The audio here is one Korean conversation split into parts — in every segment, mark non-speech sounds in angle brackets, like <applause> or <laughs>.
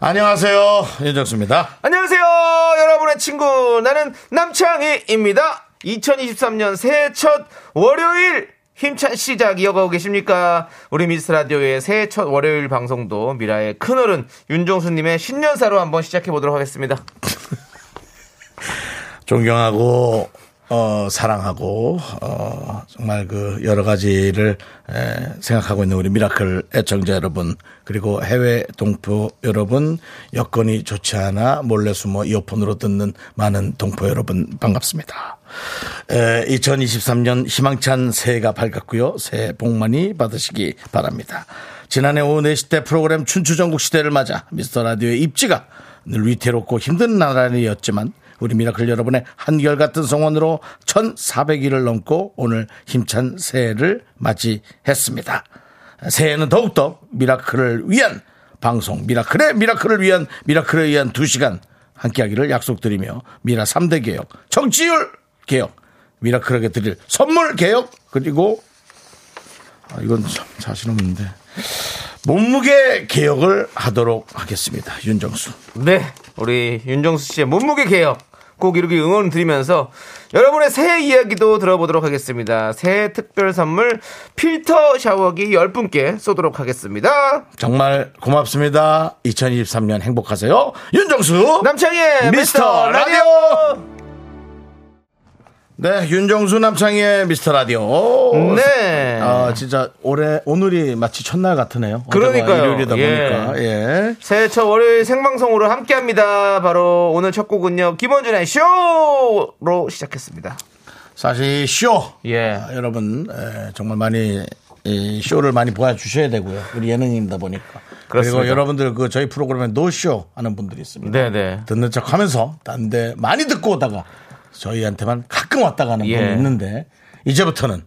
안녕하세요. 윤정수입니다. 안녕하세요, 여러분의 친구. 나는 남창희입니다. 2023년 새해 첫 월요일 힘찬 시작 이어가고 계십니까? 우리 미스터 라디오의 새해 첫 월요일 방송도 미라의 큰어른 윤정수님의 신년사로 한번 시작해 보도록 하겠습니다. <laughs> 존경하고 어, 사랑하고 어, 정말 그 여러 가지를 에, 생각하고 있는 우리 미라클 애청자 여러분 그리고 해외 동포 여러분 여건이 좋지 않아 몰래 숨어 이어폰으로 듣는 많은 동포 여러분 반갑습니다. 에, 2023년 희망찬 새해가 밝았고요. 새해 복 많이 받으시기 바랍니다. 지난해 오후 4시 대 프로그램 춘추전국 시대를 맞아 미스터 라디오의 입지가 늘 위태롭고 힘든 나날이었지만 우리 미라클 여러분의 한결같은 성원으로 1400일을 넘고 오늘 힘찬 새해를 맞이했습니다. 새해는 더욱더 미라클을 위한 방송, 미라클의 미라클을 위한 미라클을 위한 2시간 함께하기를 약속드리며 미라 3대 개혁, 정치율 개혁, 미라클에게 드릴 선물 개혁, 그리고 아, 이건 참 자신 없는데 몸무게 개혁을 하도록 하겠습니다. 윤정수. 네, 우리 윤정수 씨의 몸무게 개혁 꼭 이루기 응원 드리면서 여러분의 새해 이야기도 들어보도록 하겠습니다. 새해 특별 선물 필터 샤워기 10분께 쏘도록 하겠습니다. 정말 고맙습니다. 2023년 행복하세요. 윤정수 남창희의 미스터 미스터 라디오. 네, 윤정수 남창희의 미스터 라디오. 네. 아, 진짜 올해 오늘이 마치 첫날 같으네요. 그러니까요. 일요일이다 예. 보니까. 예. 새해 첫 월요일 생방송으로 함께 합니다. 바로 오늘 첫 곡은요. 김원준의 쇼로 시작했습니다. 사실 쇼. 예. 아, 여러분 에, 정말 많이 이 쇼를 많이 보여주셔야 되고요. 우리 예능인이다 보니까. 그렇습니다. 그리고 여러분들 그 저희 프로그램에 노쇼 하는 분들이 있습니다. 네네. 듣는 척 하면서 딴데 많이 듣고 오다가 저희한테만 가끔 왔다 가는 예. 분이 있는데 이제부터는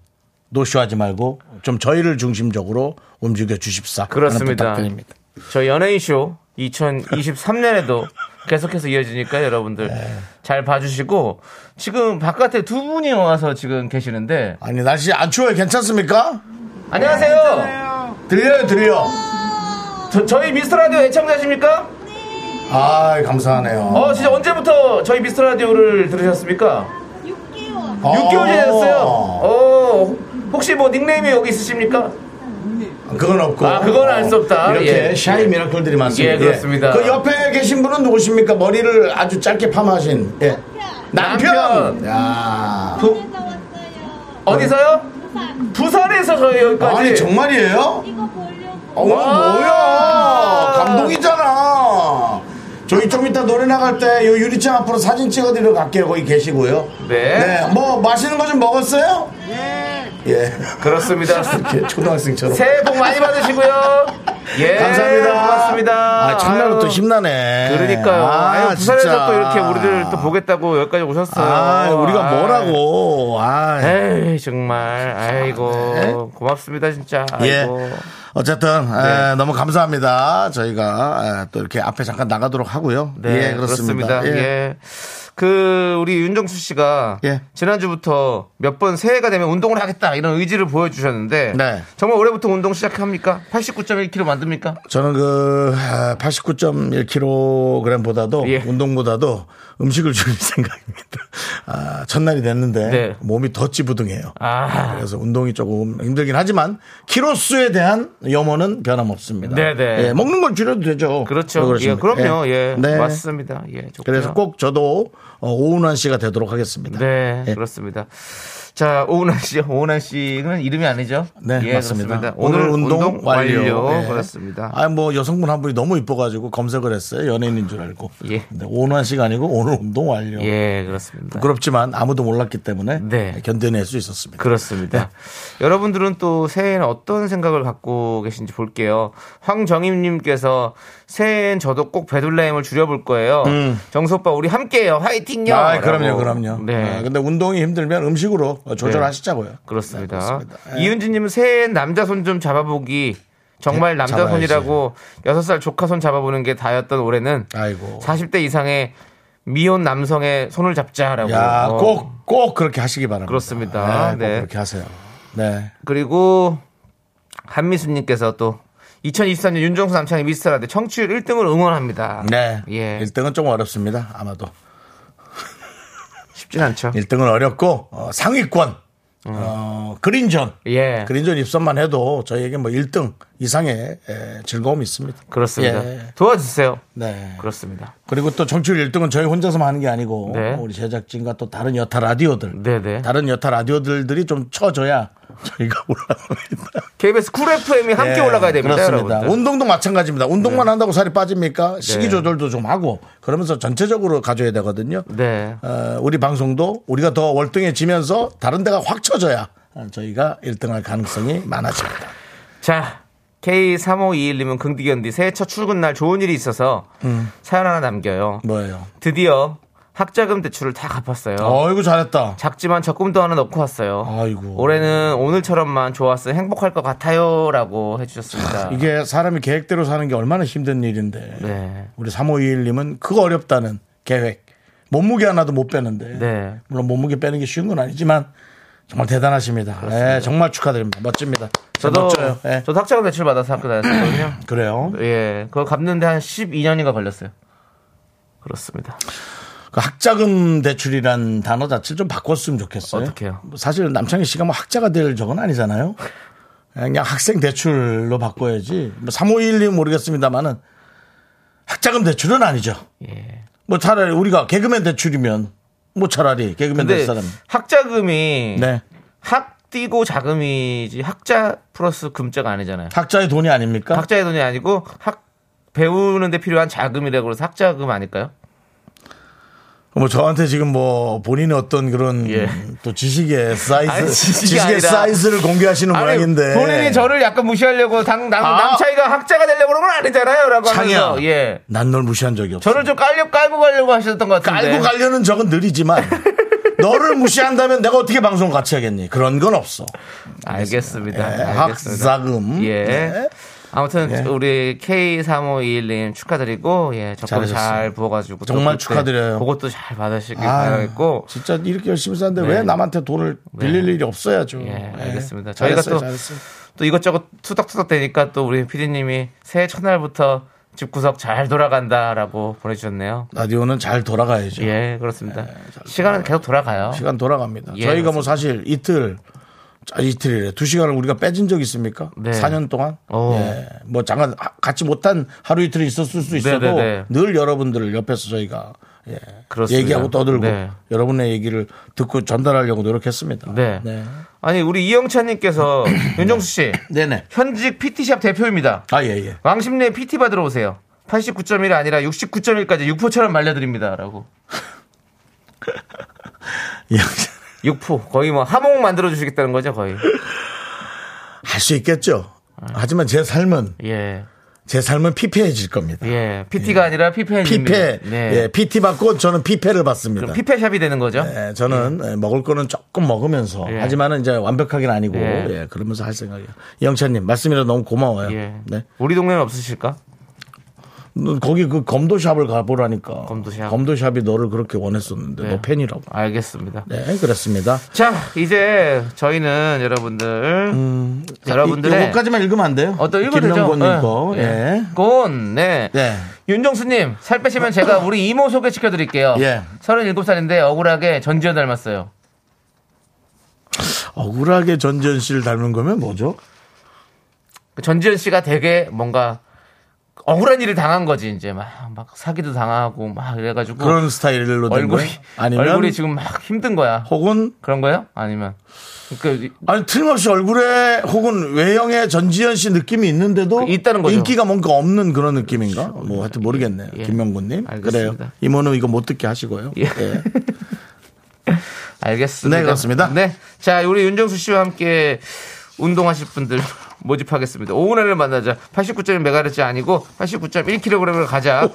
노쇼 하지 말고 좀 저희를 중심적으로 움직여 주십사. 그렇습니다. 저희 연예인 쇼 2023년에도 계속해서 이어지니까 여러분들 네. 잘 봐주시고 지금 바깥에 두 분이 와서 지금 계시는데 아니 날씨 안 추워요? 괜찮습니까? 안녕하세요. 들려요, 들려. 저, 저희 미스터 라디오 애청자십니까? 아, 감사하네요. 어 진짜 언제부터 저희 미스터 라디오를 들으셨습니까? 6개월. 6개월 지났어요. 어 혹시 뭐 닉네임이 여기 있으십니까? 그건 없고. 아, 그건 알 수 없다. 이렇게 예. 샤이 미라클들이 많습니다. 예, 그렇습니다. 그 옆에 계신 분은 누구십니까? 머리를 아주 짧게 파마하신. 예. 남편. 남편. 야. 부- 에서 왔어요. 어디서요? 부산. 부산 에서 저희 여기까지. 아니 정말이에요? 이거 보려고. 어, 와. 뭐야? 감동이잖아. 저희 좀 이따 노래 나갈 때 요 유리창 앞으로 사진 찍어드리러 갈게요. 거기 계시고요. 네. 뭐 맛있는 거 좀 먹었어요? 네. 예. 그렇습니다. 이렇게 초등학생처럼. 새해 복 많이 받으시고요. 예. 감사합니다. 고맙습니다. 아, 첫날부터 아유, 힘나네. 그러니까요. 아, 유 부산에서 진짜. 또 이렇게 우리를 또 보겠다고 여기까지 오셨어요. 아, 우리가 아이. 뭐라고. 아. 에이, 정말. 아이고. 고맙습니다, 진짜. 예. 아이고. 어쨌든 네. 에, 너무 감사합니다. 저희가 에, 또 이렇게 앞에 잠깐 나가도록 하고요. 네, 예, 그렇습니다. 예. 그 우리 윤정수 씨가 예. 지난주부터 몇 번 새해가 되면 운동을 하겠다 이런 의지를 보여주셨는데 네. 정말 올해부터 운동 시작합니까? 89.1kg 만듭니까? 저는 그 89.1kg보다도 예. 운동보다도 음식을 줄일 <laughs> 생각입니다. 아, 첫날이 됐는데 네. 몸이 더 찌부둥해요. 아, 그래서 운동이 조금 힘들긴 하지만 키로수에 대한 염원은 변함없습니다. 네네. 예, 먹는 걸 줄여도 되죠. 그렇죠. 왜 예? 그럼요. 예, 네. 맞습니다. 예, 좋고요. 그래서 꼭 저도 어, 오은환 씨가 되도록 하겠습니다. 네, 예. 그렇습니다. 자, 오은환 씨요. 오은환 씨는 이름이 아니죠? 네, 예, 맞습니다. 그렇습니다. 오늘 운동, 완료. 예. 그렇습니다. 아, 뭐 여성분 한 분이 너무 이뻐가지고 검색을 했어요. 연예인인 줄 알고. 예. 오은환 씨가 아니고 오늘 운동 완료. 예, 그렇습니다. 부끄럽지만 아무도 몰랐기 때문에 네. 견뎌낼 수 있었습니다. 그렇습니다. 여러분들은 또 새해에는 어떤 생각을 갖고 계신지 볼게요. 황정임님께서 새해엔 저도 꼭 베들레헴을 줄여볼 거예요. 정수 오빠 우리 함께해요. 화이팅요. 음. 아, 그럼요. 그럼요. 네. 아, 근데 운동이 힘들면 음식으로 조절하시자고요. 그렇습니다. 네, 그렇습니다. 예. 이은지님은 새해엔 남자 손 좀 잡아보기. 정말 네, 남자 잡아야지. 손이라고 6살 조카 손 잡아보는 게 다였던 올해는 아이고. 40대 이상의 미혼 남성의 손을 잡자라고. 야, 어. 꼭, 꼭 그렇게 하시기 바랍니다. 그렇습니다. 네, 꼭 네. 그렇게 하세요. 네. 그리고 한미수님께서 또 2023년 윤정수 남창희 미스터라드 청취율 1등을 응원합니다. 네. 예. 1등은 좀 어렵습니다. 아마도. <laughs> 쉽진 않죠. 1등은 어렵고, 어, 상위권, 어, 그린존. 예. 그린존 입선만 해도 저희에게 뭐 1등 이상의 에, 즐거움이 있습니다. 그렇습니다. 예. 도와주세요. 네. 그렇습니다. 그리고 또 청취율 1등은 저희 혼자서만 하는 게 아니고 네. 우리 제작진과 또 다른 여타 라디오들 네네. 다른 여타 라디오들들이 좀 쳐줘야 <laughs> 저희가 올라갑니다. KBS 쿨 FM이 함께 예, 올라가야 됩니다. 그렇습니다. 여러분들. 운동도 마찬가지입니다. 운동만 네. 한다고 살이 빠집니까? 식이 조절도 좀 하고 그러면서 전체적으로 가져야 되거든요. 네. 어, 우리 방송도 우리가 더 월등해지면서 다른 데가 확 쳐져야 저희가 1등할 가능성이 많아집니다. 자, K3521님은 긍디견디 새해 첫 출근 날 좋은 일이 있어서 음. 사연 하나 남겨요. 뭐예요? 드디어 학자금 대출을 다 갚았어요. 어이구 잘했다. 작지만 적금도 하나 넣고 왔어요. 아이고. 올해는 오늘처럼만 좋았으면 행복할 것 같아요라고 해주셨습니다. 이게 사람이 계획대로 사는 게 얼마나 힘든 일인데. 네. 우리 3521님은 그거 어렵다는 계획. 몸무게 하나도 못 빼는데. 네. 물론 몸무게 빼는 게 쉬운 건 아니지만 정말 대단하십니다. 네, 정말 축하드립니다. 멋집니다. 저도 멋져요. 네. 저도 학자금 대출 받아서 학교 다녔었거든요. <clears throat> 그래요. 예, 그거 갚는데 한 12년인가 걸렸어요. 그렇습니다. 그 학자금 대출이란 단어 자체를 좀 바꿨으면 좋겠어요. 어떡해요? 뭐 사실 남창희 씨가 뭐 학자가 될 적은 아니잖아요. 그냥 학생 대출로 바꿔야지. 뭐 3521님 모르겠습니다만은 학자금 대출은 아니죠. 예. 뭐 차라리 우리가 개그맨 대출이면 뭐 차라리 개그맨 될 사람. 학자금이 네. 학 띄고 자금이지 학자 플러스 금자가 아니잖아요. 학자의 돈이 아닙니까? 학자의 돈이 아니고 학 배우는데 필요한 자금이라고 해서 학자금 아닐까요? 뭐 저한테 지금 뭐 본인의 어떤 그런 예. 또 지식의 사이즈, 아니, 지식의 아니라- 사이즈를 공개하시는 아니, 모양인데. 본인이 저를 약간 무시하려고 당, 남, 아. 남차이가 학자가 되려고 그런 건 아니잖아요. 라고 창이야. 하면서 예. 난 널 무시한 적이 없어. 저를 좀 깔려 깔고 가려고 하셨던 것 같은데. 깔고 가려는 적은 느리지만 <laughs> 너를 무시한다면 내가 어떻게 방송 같이 하겠니? 그런 건 없어. 알겠습니다. 예, 알겠습니다. 학자금. 예. 네. 아무튼 예. 우리 K3521님 축하드리고 예 적금 잘하셨어요. 잘 부어가지고 또 정말 축하드려요. 그것도 잘 받으시길 아, 바라겠고 진짜 이렇게 열심히 사는데 네. 왜 남한테 돈을 빌릴 일이 없어야죠. 예, 예. 알겠습니다. 저희가 잘했어요, 또, 잘했어요. 또 이것저것 투닥투닥 되니까 또 우리 PD님이 새해 첫날부터 집 구석 잘 돌아간다라고 보내주셨네요. 라디오는 잘 돌아가야죠. 예, 그렇습니다. 시간은 계속 돌아가요. 시간 돌아갑니다. 예, 저희가 뭐 사실 이틀 아, 이틀이래. 두 시간을 우리가 빼진 적 있습니까? 네. 4년 동안? 오. 예. 뭐 잠깐 하- 같이 못한 하루 이틀이 있었을 수 있어도 네, 네, 네. 늘 여러분들을 옆에서 저희가 예. 그렇습니다. 얘기하고 떠들고 네. 여러분의 얘기를 듣고 전달하려고 노력했습니다. 네. 아니 우리 이영찬님께서 <coughs> 윤정수 씨 <coughs> 네네. 현직 PT샵 대표입니다. 아, 예, 예. 왕십리에 PT 받으러 오세요. 89.1이 아니라 69.1까지 육포처럼 말려드립니다라고. <laughs> 육포 거의 뭐 하몽 만들어 주시겠다는 거죠 거의. 할 수 있겠죠. 하지만 제 삶은 예. 제 삶은 피폐해질 겁니다. 예. PT가 아니라 피페님. 피폐. 네. 예, PT 받고 저는 피폐를 받습니다. 그럼 피페샵이 되는 거죠. 예, 저는 예, 먹을 거는 조금 먹으면서 예. 하지만은 이제 완벽하긴 아니고 예. 예, 그러면서 할 생각이에요. 이영찬님 말씀이라 너무 고마워요. 예. 네. 우리 동네는 없으실까? 너 거기 그 검도샵을 가보라니까. 검도샵? 검도샵이 너를 그렇게 원했었는데 네. 너 팬이라고. 알겠습니다. 네, 그렇습니다. 자, 이제 저희는 여러분들 여러분들의 이- 요거까지만 읽으면 안 돼요? 어떤 읽어도 되죠? 김명곤님 거. 네. 예. 곤, 네. 네. 윤정수 님, 살 빼시면 제가 우리 이모 소개시켜 드릴게요. 예. 37살인데 억울하게 전지현 닮았어요. 억울하게 전지현 씨를 닮은 거면 뭐죠? 그 전지현 씨가 되게 뭔가 억울한 일을 당한 거지 이제 막, 막 사기도 당하고 막 이래가지고 그런 스타일로 된 얼굴이? 아니면 얼굴이 지금 막 힘든 거야. 혹은 그런 거예요? 아니면 그 아니 틀림없이 얼굴에 혹은 외형에 전지현 씨 느낌이 있는데도 그 있다는 거죠. 인기가 뭔가 없는 그런 느낌인가? 뭐 하여튼 모르겠네요. 예. 알겠습니다. 그래요. 이모는 이거 못 듣게 하시고요. 예. 예. <laughs> 알겠습니다. 네, 그렇습니다. 네. 자, 우리 윤정수 씨와 함께 운동하실 분들 모집하겠습니다. 오운완을 만나자. 89.1MHz 아니고 89.1kg을 가자.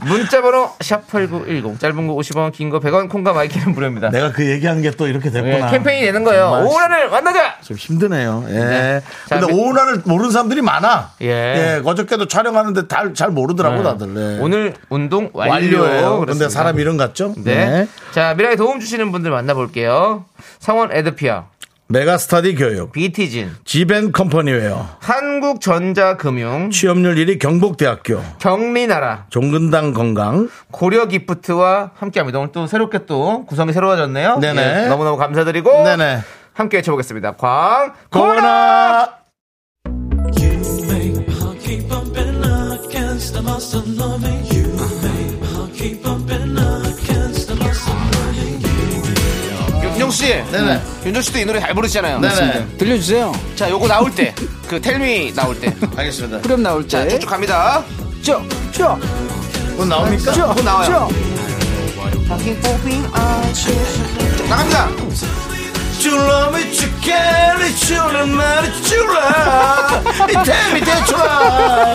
문자번호 샵8910. 짧은 거 50원, 긴 거 100원, 콩과 마이 K는 무료입니다. 내가 그 얘기하는 게 또 이렇게 예, 됐구나. 캠페인이 되는 거예요. 오운완을 만나자! 좀 힘드네요. 예. 네. 자, 근데 미- 오운완을 모르는 사람들이 많아. 예. 어저께도 촬영하는데 다, 잘 모르더라고, 네. 다들. 네. 오늘 운동 완료. 완료예요. 근데 그렇습니다. 사람 이름 같죠? 네. 자, 미라에 도움 주시는 분들 만나볼게요. 성원 에드피아, 메가스터디 교육. 비티진, 지벤 컴퍼니웨어. 한국전자금융, 취업률 1위 경북대학교. 경리나라, 종근당 건강. 고려기프트와 함께합니다. 오늘 또 새롭게 또 구성이 새로워졌네요. 네네. 예, 너무너무 감사드리고 네네. 함께 외쳐보겠습니다. 광 고나 씨, 네네. 윤정 씨도 이 노래 잘 부르시잖아요. 네네. 들려주세요. 자, 요거 나올 때, 그 텔미 나올 때, 알겠습니다. 후렴 나올 자, 때. 쭉쭉 갑니다. 쭉, 쭉, 곧 나옵니까? 쭉, 곧 나와요. 쭉. 나갑니다. 줄라미 죽겠니 줄은 말이 줄라 이 템이 대출아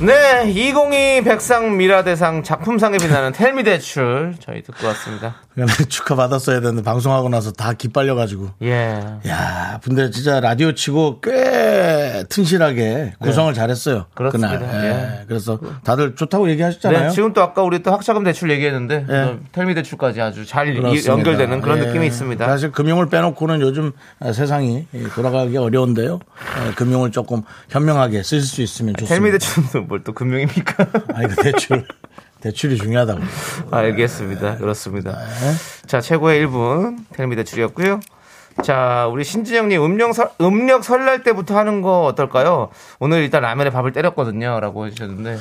네, 2022 백상 미라대상 작품상에 빛나는 텔미 대출 저희 듣고 왔습니다. <laughs> 축하 받았어야 되는데 방송하고 나서 다 기빨려가지고 예. 야 근데 진짜 라디오 치고 꽤 튼실하게 구성을 잘했어요 네. 그렇습니다. 그날 예. 예. 그래서 다들 좋다고 얘기하셨잖아요 네, 지금 또 아까 우리 또 학자금 대출 얘기했는데 예. 어, 텔미 대출까지 아주 잘 이- 그렇습니다. 연결되는 그런 예. 느낌이 있습니다. 사실 금융을 빼놓고는 요즘 세상이 돌아가기 어려운데요. 예, 금융을 조금 현명하게 쓸수 있으면 좋습니다. 텔미 대출은 뭘 또 금융입니까? <laughs> 아니 그 대출 대출이 중요하다고. 알겠습니다. 그렇습니다. 네. 자, 최고의 1분 텔미 대출이었고요. 자, 우리 신진영님 음력, 설, 음력 설날 때부터 하는 거 어떨까요? 오늘 일단 라면에 밥을 때렸거든요. 라고 해주셨는데.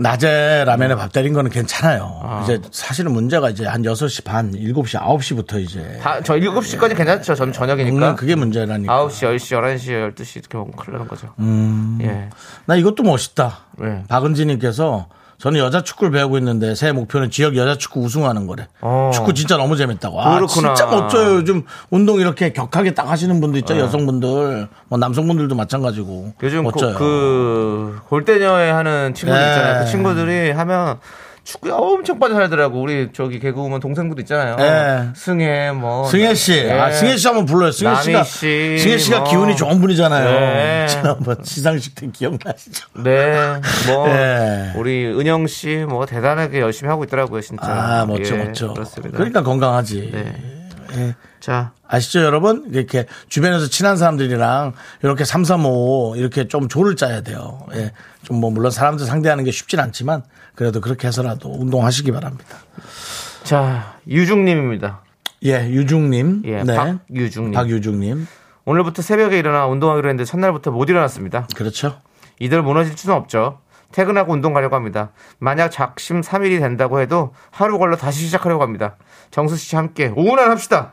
낮에 라면에 밥 때린 거는 괜찮아요. 아. 이제 사실은 문제가 이제 한 6시 반, 7시, 9시부터 이제 다, 저 7시까지 괜찮죠. 전 저녁이니까. 그게 문제라니까. 9시, 10시, 11시, 12시 이렇게 먹으면 큰일 나는 거죠. 음. 예. 나 이것도 멋있다. 네. 박은지님께서 저는 여자 축구를 배우고 있는데 새해 목표는 지역 여자 축구 우승하는 거래. 어. 축구 진짜 너무 재밌다고. 아, 그렇구나. 진짜 멋져요. 요즘 운동 이렇게 격하게 딱 하시는 분들 네. 있죠. 여성분들, 뭐 남성분들도 마찬가지고. 요즘 멋져요. 그, 그 골대녀에 하는 친구들 네. 있잖아요. 그 친구들이 하면 축구에 엄청 빠져 살더라고. 우리 저기 개그우먼 동생들 있잖아요. 네. 승혜 뭐 승혜 씨, 예. 아 승혜 씨 한번 불러요. 승혜 씨가 씨, 승혜 씨가 뭐. 기운이 좋은 분이잖아요. 네. 지난번 시상식 때 기억나시죠? 네, 뭐 <laughs> 네. 우리 은영 씨 뭐 대단하게 열심히 하고 있더라고요, 진짜. 아 멋져 예, 멋져. 그렇습니다. 그러니까 건강하지. 네. 자, 아시죠, 여러분? 이렇게 주변에서 친한 사람들이랑 이렇게 3, 3, 5 이렇게 좀 조를 짜야 돼요. 예. 좀 뭐 물론 사람들 상대하는 게 쉽진 않지만 그래도 그렇게 해서라도 운동하시기 바랍니다. 자 유중님입니다. 예, 유중님. 예, 박유중님. 박유중님. 오늘부터 새벽에 일어나 운동하기로 했는데 첫날부터 못 일어났습니다. 그렇죠. 이들 무너질 수는 없죠. 퇴근하고 운동 가려고 합니다. 만약 작심 3일이 된다고 해도 하루 걸러 다시 시작하려고 합니다. 정수 씨 함께 오운환 합시다.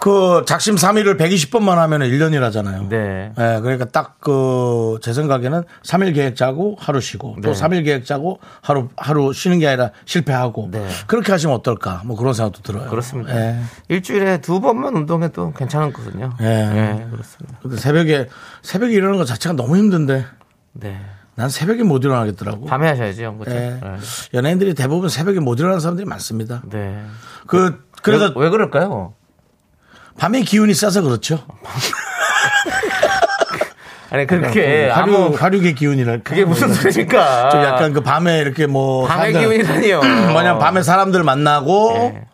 그 작심 3일을 120번만 하면 1년이라잖아요. 네. 예, 그러니까 딱 그 제 생각에는 3일 계획 짜고 하루 쉬고 또 네. 3일 계획 짜고 하루 하루 쉬는 게 아니라 실패하고 네. 그렇게 하시면 어떨까? 뭐 그런 생각도 들어요. 그렇습니다. 예. 일주일에 두 번만 운동해도 괜찮거든요. 예. 예, 그렇습니다. 근데 새벽에 새벽에 일어나는 것 자체가 너무 힘든데 네. 난 새벽에 못 일어나겠더라고. 밤에 하셔야지, 형. 그죠? 예. 네. 연예인들이 대부분 새벽에 못 일어나는 사람들이 많습니다. 네. 그 그래서 왜, 왜 그럴까요? 밤의 기운이 세서 그렇죠. <laughs> 아니, 그렇게 화류, 아무 화류의 기운이랄까. 그게 무슨 소리입니까? 좀 약간 그 밤에 이렇게 뭐 밤의 기운이라니요. <clears throat> 뭐냐 밤에 사람들 만나고 예.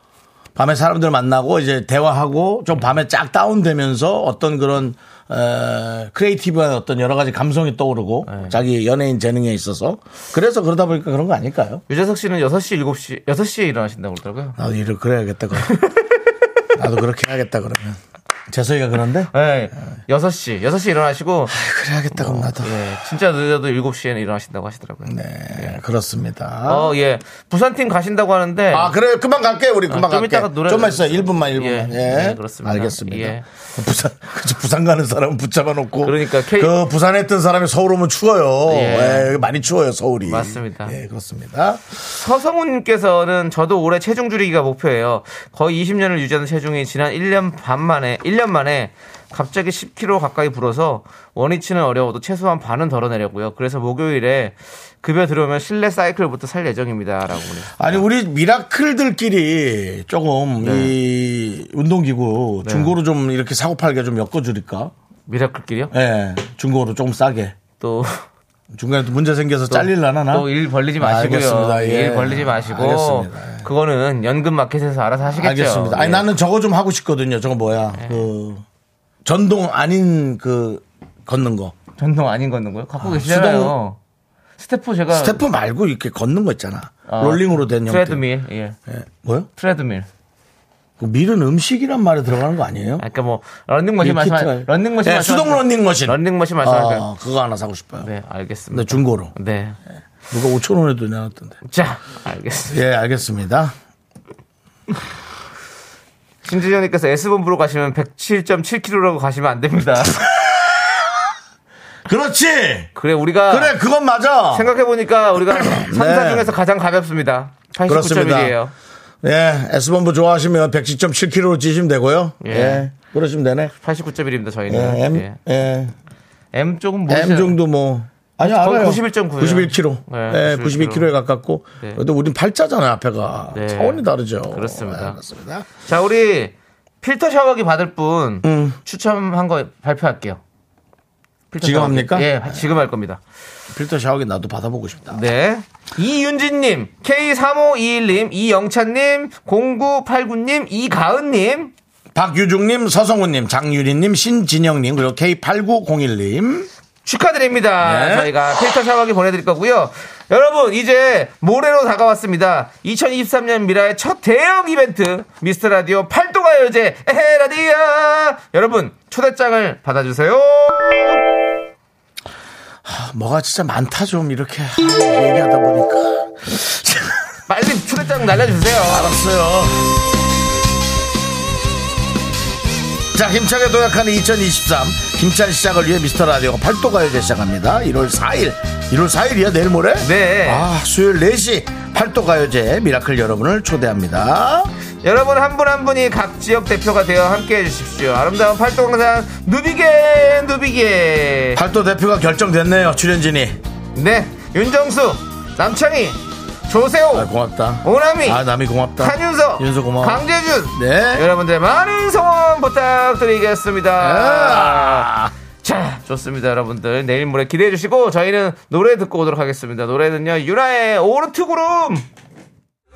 밤에 사람들 만나고 이제 대화하고 좀 밤에 쫙 다운되면서 어떤 그런 에, creative한 어떤 여러 가지 감성이 떠오르고 네. 자기 연예인 재능에 있어서 그래서 그러다 보니까 그런 거 아닐까요? 유재석 씨는 6시, 7시, 6시에 일어나신다고 그러더라고요. 나도 일을 그래야겠다 그럼. <laughs> 나도 그렇게 해야겠다 그러면. 재석이가 그런데? 네. 6시, 6시에 일어나시고, 그래야겠다 그럼 나도. 예, 진짜 늦어도 7시에는 일어나신다고 하시더라고요. 네, 그렇습니다. 어, 예. 부산팀 가신다고 하는데. 아, 그래. 금방 갈게. 우리 금방 좀 갈게. 이따가 노래 좀만 있어요. 1분만, 1분만. 예, 예. 예, 그렇습니다. 알겠습니다. 예. 부산, 부산 가는 사람은 붙잡아 놓고. 그러니까 K- 그 부산에 있던 사람이 서울 오면 추워요. 예. 예, 많이 추워요, 서울이. 맞습니다. 예, 그렇습니다. 서성훈님께서는 저도 올해 체중 줄이기가 목표예요. 거의 20년을 유지하는 체중이 지난 1년 반 만에, 1년 만에 갑자기 10kg 가까이 불어서 원위치는 어려워도 최소한 반은 덜어내려고요. 그래서 목요일에 급여 들어오면 실내 사이클부터 살 예정입니다. 라고. 보내주셨어요. 아니, 우리 미라클들끼리 조금 네. 이 운동기구 중고로 좀 이렇게 사고 팔게 좀 엮어줄까? 미라클끼리요? 예, 중고로 조금 싸게. 또, 중간에 또 문제 생겨서 잘릴라나? 또 일 벌리지 마시고요. 알겠습니다. 예. 일 벌리지 마시고. 알겠습니다. 예. 그거는 연금 마켓에서 알아서 하시겠죠. 알겠습니다. 아니 예. 나는 저거 좀 하고 싶거든요. 저거 뭐야? 그 전동 아닌 그 걷는 거. 전동 아닌 걷는 거요? 갖고 아, 계시잖아요. stepper 제가. stepper 말고 이렇게 걷는 거 있잖아. 어, rolling으로 된 형태. 트레드밀. 예. 예. 뭐요? 트레드밀. 그 meal은 음식이란 말에 들어가는 거 아니에요? 아까 뭐 런닝머신 말씀 밀키트가- 런닝머신 예, 말씀 수동 런닝머신. 런닝머신 말씀하니까 아, 그거 하나 사고 싶어요. 네 알겠습니다. 근데 중고로. 네. 누가 5천 원에도 내놨던데. 자 알겠습니다. 예, 알겠습니다. <laughs> 신지현님께서 S본부로 가시면 107.7kg라고 가시면 안 됩니다. <laughs> 그렇지. 그래 우리가 그래, 그건 맞아. 생각해 보니까 우리가 <clears throat> 3사 네. 중에서 가장 가볍습니다. 그렇습니다. 89.1이에요. 예, S본부 좋아하시면 110.7kg로 찌시면 되고요. 예. 예. 그러시면 되네. 89.1입니다 예, 저희는. M, 예. 예. M 쪽은 뭐 M 정도 뭐. 아니, 거의 알아요. 91.9 예요. 91kg. 네, 네, 91 92kg에 가깝고. 네. 그래도 우린 팔자잖아요, 앞에가. 네. 차원이 다르죠. 그렇습니다. 네, 그렇습니다. 자 우리 필터 샤워기 받을 분 음. 추첨한 거 발표할게요. 필터 지금 샤워기. 합니까? 예, 지금 할 겁니다. 필터 샤워기 나도 받아보고 싶다. 네. 이윤진님, K3521님, 이영찬님, 0989님, 이가은님, 박유중님, 서성훈님, 장유리님, 신진영님, 그리고 K8901님. 축하드립니다. 네. 저희가 필터 샤워기 보내드릴 거고요. 여러분, 이제 모레로 다가왔습니다. 2023년 미라의 첫 대형 이벤트, 미스터 라디오 팔도가 요제, 에헤, 라디오! 여러분, 초대장을 받아주세요. 아, 뭐가 진짜 많다, 좀, 이렇게 얘기하다 보니까. <laughs> 빨리 초대장 날려주세요. 알았어요. 자, 힘차게 도약하는 2023 힘찬 시작을 위해 미스터 라디오가 팔도가요제 시작합니다. 1월 4일. 1월 4일이야, 내일 모레? 네. 아, 수요일 4시 팔도가요제 미라클 여러분을 초대합니다. 여러분 한 분 한 분이 각 지역 대표가 되어 함께 해주십시오. 아름다운 팔도 강산 누비게 누비게. 팔도 대표가 결정됐네요, 출연진이. 네, 윤정수, 남창희, 조세호, 아, 고맙다. 오남이, 아, 남이 고맙다. 한윤서, 윤서 고마워. 강재준. 네. 여러분들 많은 성원 부탁드리겠습니다. 아. 자, 좋습니다, 여러분들. 내일 모레 기대해 주시고 저희는 노래 듣고 오도록 하겠습니다. 노래는요, 유나의 오르트 구름.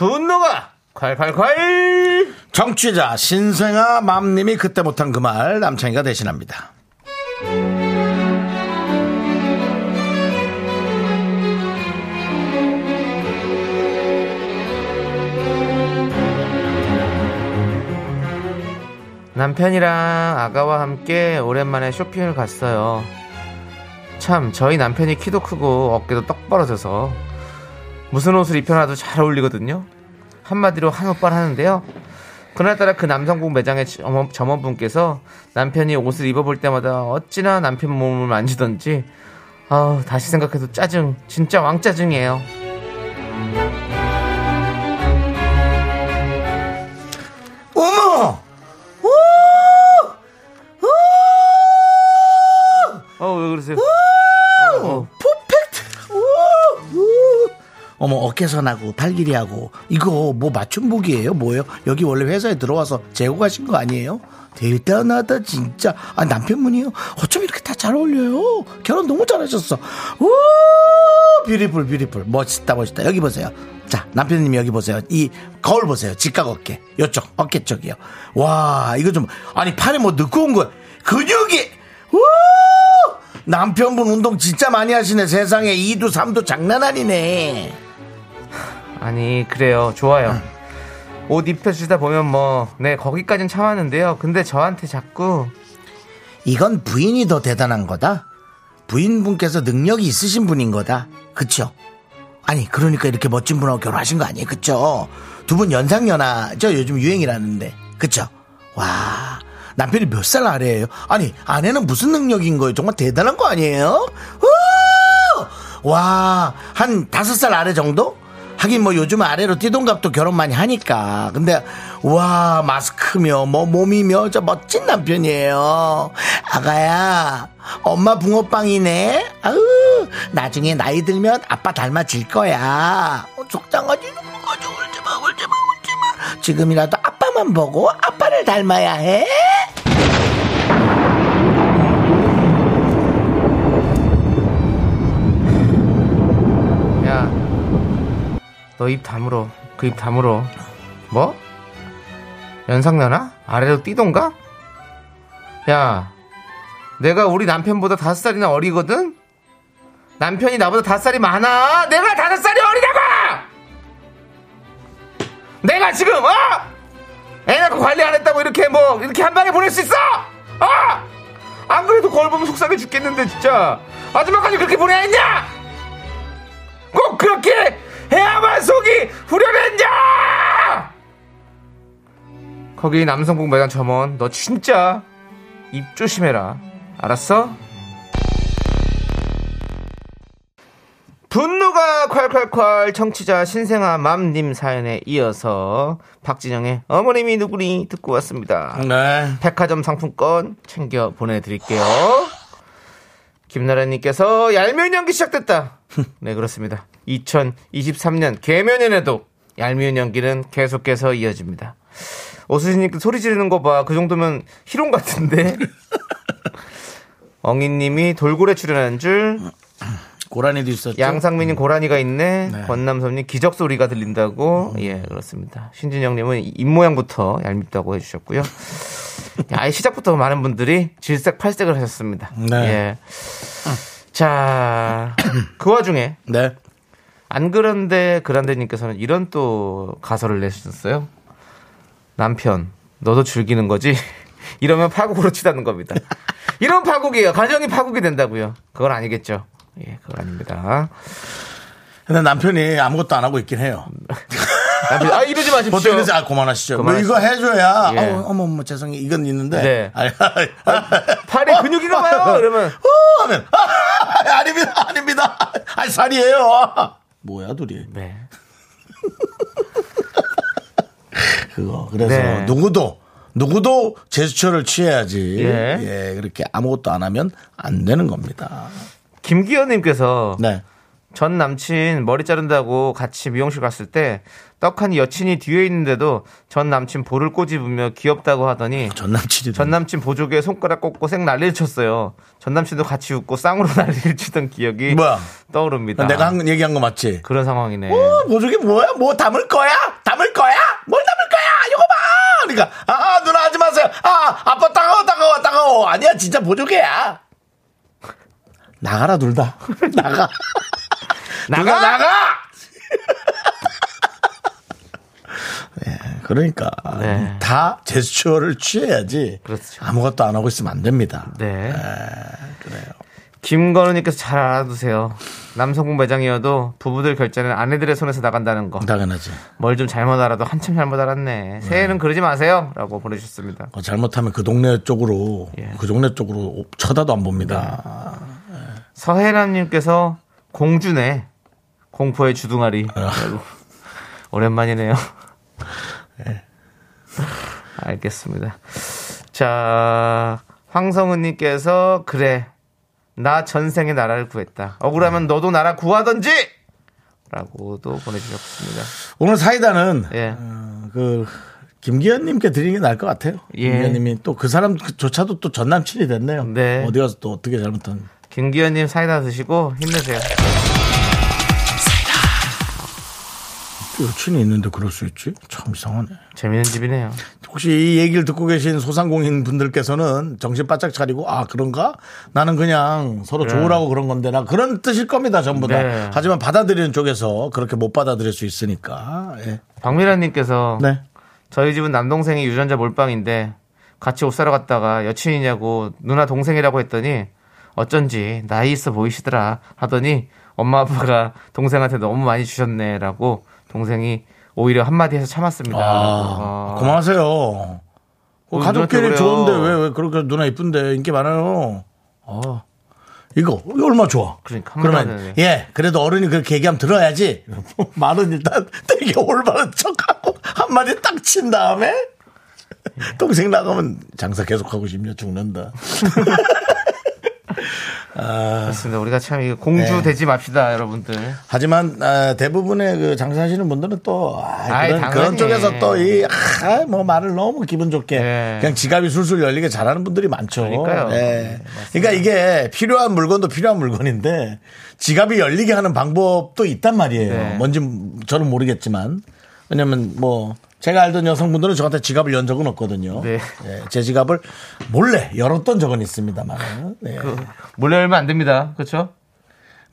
분노가 콸콸콸! 정취자 신생아 맘님이 그때 못한 그 말 남창희가 대신합니다. 남편이랑 아가와 함께 오랜만에 쇼핑을 갔어요. 참, 저희 남편이 키도 크고 어깨도 떡 벌어져서 무슨 옷을 입혀놔도 잘 어울리거든요. 한마디로 한오빨 하는데요. 그날따라 그 남성복 매장의 점원분께서 남편이 옷을 입어볼 때마다 어찌나 남편 몸을 만지던지 아 다시 생각해도 짜증 진짜 왕짜증이에요. 어머! 어, 오! 오! 어왜 그러세요? 오! 어깨선하고 팔길이하고 이거 뭐 맞춤복이에요? 뭐예요? 여기 원래 회사에 들어와서 재고 가신 거 아니에요? 대단하다 진짜. 아 남편분이요? 어쩜 이렇게 다 잘 어울려요? 결혼 너무 잘하셨어. 우 beautiful beautiful 멋있다 멋있다. 여기 보세요. 자 남편님 여기 보세요. 이 거울 보세요. 직각 어깨 요쪽 어깨 쪽이요. 와 이거 좀 아니 팔에 뭐 넣고 온 거야. 근육이 우 남편분 운동 진짜 많이 하시네 세상에 2두 3두 장난 아니네. 아니 그래요 좋아요 옷 입혀주다 보면 뭐 네 거기까진 참았는데요 근데 저한테 자꾸 이건 부인이 더 대단한 거다. 부인분께서 능력이 있으신 분인 거다. 그쵸? 아니, 그러니까 이렇게 멋진 분하고 결혼하신 거 아니에요? 그쵸? 두 분 연상연하죠? 요즘 유행이라는데. 그쵸? 와, 남편이 몇 살 아래예요? 아니, 아내는 무슨 능력인 거예요? 정말 대단한 거 아니에요? 우! 와, 한 다섯 살 아래 정도? 하긴 뭐 요즘 아래로 띠동갑도 결혼 많이 하니까. 근데 와 마스크며 뭐 몸이며 저 멋진 남편이에요. 아가야 엄마 붕어빵이네. 아우 나중에 나이 들면 아빠 닮아질 거야. 어, 속상하지 속상하지 울지 마 울지 마 울지 마. 지금이라도 아빠만 보고 아빠를 닮아야 해. 너 입 다물어 그 입 다물어 뭐? 연상나나? 아래로 뛰던가? 야 내가 우리 남편보다 다섯 살이나 어리거든? 남편이 나보다 다섯 살이 많아 내가 다섯 살이 어리다고! 내가 지금 어? 애 낳고 관리 안 했다고 이렇게 뭐 이렇게 한 방에 보낼 수 있어? 어? 안 그래도 거울 보면 속상해 죽겠는데 진짜 마지막까지 그렇게 보내야 했냐? 꼭 그렇게 해야만 속이 후련했냐? 거기 남성복 매장 점원 너 진짜 입 조심해라 알았어? 분노가 콸콸콸 청취자 신생아 맘님 사연에 이어서 박진영의 어머님이 누구니 듣고 왔습니다 네. 백화점 상품권 챙겨 보내드릴게요. 김나라님께서 얄미운 연기 시작됐다. 네, 그렇습니다. 2023년 개면연에도 얄미운 연기는 계속해서 이어집니다. 오수진님 소리 지르는 거 봐. 그 정도면 희롱 같은데. <laughs> 엉이님이 돌고래 출연한 줄. 고라니도 있었죠. 양상민님 고라니가 있네. 네. 권남섭님 기적 소리가 들린다고. 예, 그렇습니다. 신진영님은 입 모양부터 얄밉다고 해주셨고요. 아예 시작부터 많은 분들이 질색팔색을 하셨습니다. 네. 예. 자, 그 와중에 네. 안 그런데 그란데님께서는 이런 또 가설을 내주셨어요. 남편, 너도 즐기는 거지? <laughs> 이러면 파국으로 치닫는 겁니다. 이런 파국이에요. 가정이 파국이 된다고요. 그건 아니겠죠. 예, 그건 아닙니다. 근데 남편이 아무것도 안 하고 있긴 해요. <laughs> 남편, 아, 이러지 마십시오. 보통 이래서 아, 그만하시죠. 뭐 그만하시죠. 이거 해줘야, 예. 어, 어머, 어머, 죄송해요. 이건 있는데. 네. 아니, 팔에 근육이가 봐요. 이러면 어, 하면, 아, 아닙니다, 아닙니다. 아니, 살이에요. 뭐야, 둘이. 네. <laughs> 그거. 그래서 네. 누구도, 누구도 제스처를 취해야지. 예. 예. 그렇게 아무것도 안 하면 안 되는 겁니다. 김기현님께서 네. 전 남친 머리 자른다고 같이 미용실 갔을 때 떡하니 여친이 뒤에 있는데도 전 남친 볼을 꼬집으며 귀엽다고 하더니 전 남친이. 전 남친 보조개에 손가락 꽂고 생 난리를 쳤어요. 전 남친도 같이 웃고 쌍으로 <laughs> 난리를 치던 기억이 뭐야? 떠오릅니다. 내가 한, 얘기한 거 맞지? 그런 상황이네. 어, 뭐 저게 뭐야? 뭐 담을 거야? 담을 거야? 뭘 담을 거야? 이거 봐! 그러니까, 아, 누나 하지 마세요. 아, 아빠 따가워, 따가워, 따가워. 아니야, 진짜 보조개야. 나가라, 둘 다. <laughs> 나가. 나가! 나가! <laughs> 예, 그러니까 네. 다 제스처를 취해야지 그렇죠. 아무것도 안 하고 있으면 안 됩니다. 네. 그래요. 김건우님께서 잘 알아두세요. 남성분 매장이어도 부부들 결제는 아내들의 손에서 나간다는 거. 당연하지. 뭘 좀 잘못 알아도 한참 잘못 알았네. 새해는 그러지 마세요. 라고 보내주셨습니다. 어, 잘못하면 그 동네 쪽으로 예. 그 동네 쪽으로 쳐다도 안 봅니다. 서혜남님께서 공주네. 공포의 주둥아리. 아. 라고. <laughs> 오랜만이네요. 예. 알겠습니다. 자, 황성은님께서 그래. 나 전생에 나라를 구했다. 억울하면 너도 나라 구하던지! 라고도 보내주셨습니다. 오늘 사이다는 예. 어, 그 김기현님께 드리는 게 나을 것 같아요. 예. 김기현님이 또 그 사람조차도 또 전 남친이 됐네요. 네. 어디 가서 또 어떻게 잘못한. 김기현님 사이다 드시고 힘내세요. 여친이 있는데 그럴 수 있지? 참 이상하네. 재밌는 집이네요. 혹시 이 얘기를 듣고 계신 소상공인 분들께서는 정신 바짝 차리고 아 그런가? 나는 그냥 서로 좋으라고 그런 건데 나 그런 뜻일 겁니다 전부 다. 네. 하지만 받아들이는 쪽에서 그렇게 못 받아들일 수 있으니까. 예. 박미라님께서 네. 저희 집은 남동생이 유전자 몰빵인데 같이 옷 사러 갔다가 여친이냐고 누나 동생이라고 했더니 어쩐지 나이 있어 보이시더라 하더니 엄마 아빠가 동생한테 너무 많이 주셨네라고 동생이 오히려 한마디 해서 참았습니다. 아, 어. 고마우세요. 어, 가족끼리 좋은데. 왜, 왜 그렇게 누나 이쁜데 인기 많아요. 아, 이거, 이거 얼마 좋아. 그러니까 그러면. 예, 그래도 어른이 그렇게 얘기하면 들어야지. <laughs> 말은 일단 되게 올바른 척하고 한 마디 딱 친 다음에 동생 나가면 장사 계속 하고 싶냐 죽는다. <laughs> 그렇습니다. 우리가 참 이거 공주 네. 되지 맙시다, 여러분들. 하지만 아, 대부분의 그 장사하시는 분들은 또 아, 아이, 그런. 그런 쪽에서 또이뭐 말을 너무 기분 좋게 네. 그냥 지갑이 술술 열리게 잘하는 분들이 많죠. 그러니까요. 예. 그러니까 이게 필요한 물건도 필요한 물건인데 지갑이 열리게 하는 방법도 있단 말이에요. 네. 뭔지 저는 모르겠지만 왜냐면 뭐 제가 알던 여성분들은 저한테 지갑을 연 적은 없거든요. 네. 예, 제 지갑을 몰래 열었던 적은 있습니다만 네. 몰래 열면 안 됩니다. 그렇죠?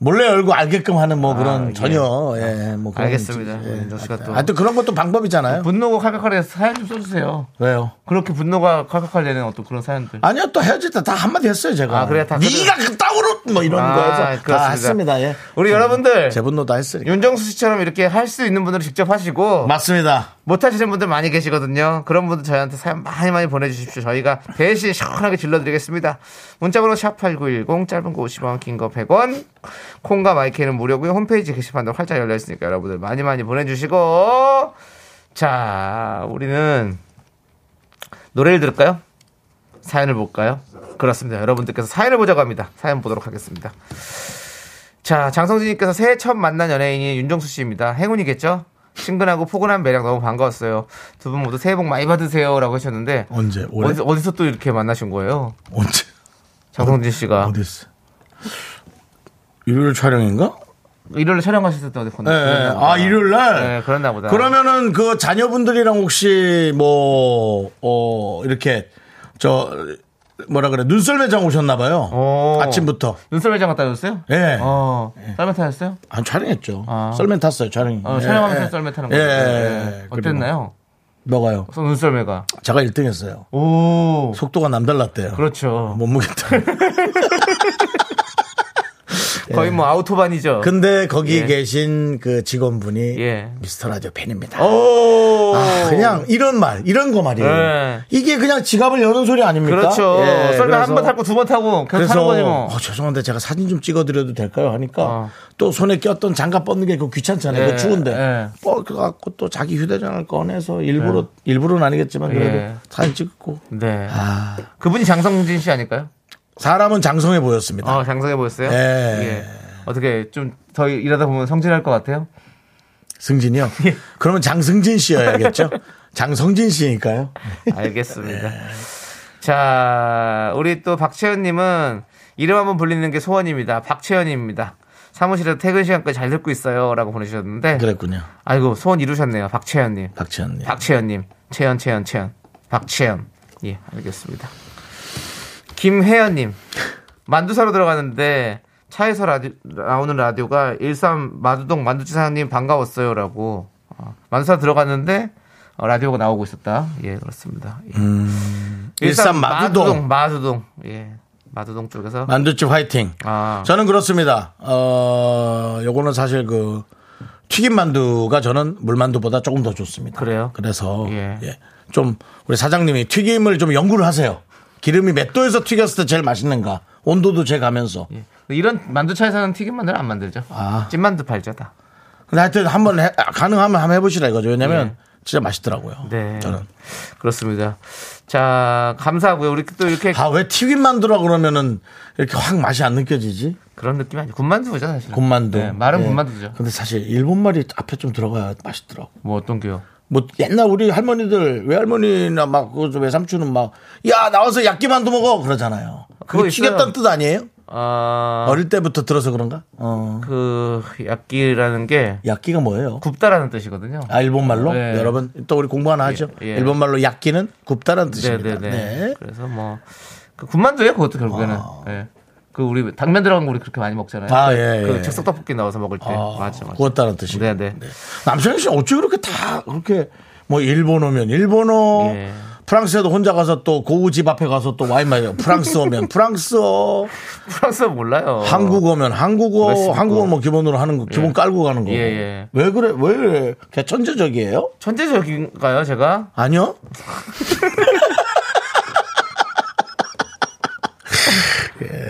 몰래 열고 알게끔 하는 뭐 그런 예. 전혀 예, 뭐 그런 알겠습니다. 윤정 씨가 또. 하여튼 그런 것도 방법이잖아요. 분노가 칼칼하게 사연 좀 써주세요. 왜요? 그렇게 분노가 칼칼하려는 어떤 그런 사연들. 아니요 또 헤어질 때 다 한마디 했어요 제가. 아, 그래, 다 네가 그따구로 뭐 이런 아, 거에서 다 그렇습니다. 했습니다. 예. 우리 여러분들 제 분노 다 했으니까. 윤정수 씨처럼 이렇게 할 수 있는 분들은 직접 하시고 맞습니다. 못 하시는 분들 많이 계시거든요. 그런 분들 저희한테 사연 많이 많이 보내주십시오. 저희가 대신 시원하게 질러드리겠습니다. 문자번호 샵8910 짧은 거 50원 긴 거 100원 콩과 마이크는 무료고요. 홈페이지 게시판도 활짝 열려있으니까 여러분들 많이 많이 보내주시고 자 우리는 노래를 들을까요? 사연을 볼까요? 그렇습니다. 여러분들께서 사연을 보자고 합니다. 사연 보도록 하겠습니다. 자, 장성진님께서 새해 처음 만난 연예인이 윤정수 씨입니다. 행운이겠죠? 친근하고 포근한 매력 너무 반가웠어요. 두 분 모두 새해 복 많이 받으세요라고 하셨는데 언제? 올해? 어디서, 어디서 또 이렇게 만나신 거예요? 언제? 장성진 씨가 어디 있어? 일요일 촬영인가? 일요일에 촬영하셨을 때 어디 네. 그랬나 보다. 아 일요일 날. 네, 그랬나 보다. 그러면은 그 자녀분들이랑 혹시 뭐, 어, 이렇게 저, 뭐라 그래, 눈썰 매장 오셨나봐요. 오. 아침부터. 눈썰 매장 갔다 오셨어요? 예. 어, 썰매 타셨어요? 안 촬영했죠. 아. 썰매 탔어요, 촬영이. 어, 예, 촬영하면서 예. 썰매 타는 예, 거예요. 예, 네. 예. 어땠나요? 뭐가요? 눈썰매가. 제가 1등 했어요. 오. 속도가 남달랐대요. 그렇죠. 몸무게도. <laughs> 거의 뭐 아우토반이죠. 근데 거기 예. 계신 그 직원분이 예. 미스터 라디오 팬입니다. 오. 아, 그냥 이런 말, 이런 거 말이에요. 네. 이게 그냥 지갑을 여는 소리 아닙니까? 그렇죠. 예, 썰매 한번 타고 두 번 타고 계속 타는 거지 뭐. 어, 죄송한데 제가 사진 좀 찍어드려도 될까요? 하니까 어. 또 손에 꼈던 장갑 벗는 게 그 귀찮잖아요. 예, 그거 추운데 예. 뻗어갖고 또 자기 휴대전화를 꺼내서 일부러 일부러는 아니겠지만 그래도 예. 사진 찍고 네. 아, 그분이 장성진 씨 아닐까요? 사람은 장성해 보였습니다. 어, 장성해 보였어요? 예. 예. 어떻게 좀 더 일하다 보면 성진할 것 같아요? 승진이요? <laughs> 예. 그러면 장승진 씨여야겠죠? 장성진 씨니까요. <laughs> 알겠습니다. 자, 우리 또 박채연님은 이름 한번 불리는 게 소원입니다. 박채연입니다. 사무실에서 퇴근 시간까지 잘 듣고 있어요. 라고 보내주셨는데. 그랬군요. 아이고, 소원 이루셨네요. 박채연님. 박지현님. 박채연님. 채연, 채연, 채연. 박채연. 예, 알겠습니다. 김혜연님. 만두 사러 들어가는데 차에서 라디, 나오는 라디오가 일산 마두동 만두집 사장님 반가웠어요. 라고. 어, 만두 사러 들어갔는데 어, 라디오가 나오고 있었다. 예, 그렇습니다. 예. 일산 마두동. 마두동. 마두동. 예. 마두동 쪽에서. 만두집 화이팅. 아. 저는 그렇습니다. 어, 요거는 사실 그 튀김 만두가 저는 물만두보다 조금 더 좋습니다. 그래요? 그래서 예. 예. 좀 우리 사장님이 튀김을 좀 연구를 하세요. 기름이 몇 도에서 튀겼을 때 제일 맛있는가? 온도도 재 가면서. 예. 이런 만두차에서는 튀김 만두를 안 만들죠. 아. 찐만두 팔죠, 다. 근데 하여튼 한번 해- 가능하면 한번 해보시라 이거죠. 왜냐면 예. 진짜 맛있더라고요. 네. 저는. 그렇습니다. 자, 감사하고요. 우리 또 이렇게 아, 왜 튀김 만두라 그러면은 이렇게 확 맛이 안 느껴지지? 그런 느낌이 아니죠. 군만두죠, 사실. 군만두. 네, 말은 예. 군만두죠. 근데 사실 일본 말이 앞에 좀 들어가야 맛있더라고. 뭐 어떤 게요? 뭐 옛날 우리 할머니들 외할머니나 막그 외삼촌은 막 야 나와서 야끼만두 먹어 그러잖아요. 그거 그게 있어요. 뜻 아니에요? 아, 어릴 때부터 들어서 그런가? 어. 그 약기라는 게 야끼가 뭐예요? 굽다라는 뜻이거든요. 아 일본 말로 네. 여러분 또 우리 공부 하나 하죠. 예, 예. 일본 말로 야끼는 굽다라는 뜻입니다. 네네네. 네. 그래서 뭐, 그 군만두예요, 그것도 결국에는. 예. 그 우리 당면 들어간 거 우리 그렇게 많이 먹잖아요. 아, 예, 그 예. 즉석 떡볶이 넣어서 먹을 때. 아, 맞죠, 맞죠. 구웠다는 뜻이. 네 네. 남창희 씨 어찌 그렇게 다 그렇게 뭐 일본어면 일본어 예. 프랑스에도 혼자 가서 또 고우 집 앞에 가서 또 와인 마셔. 프랑스어면 <laughs> 프랑스어, 프랑스어 몰라요. 한국어면 한국어? 한국어 뭐 기본으로 하는 거, 기본 깔고 가는 거. 예, 예. 왜 그래? 왜 그래? 걔 천재적이에요? 천재적인가요, 제가? 아니요? <laughs>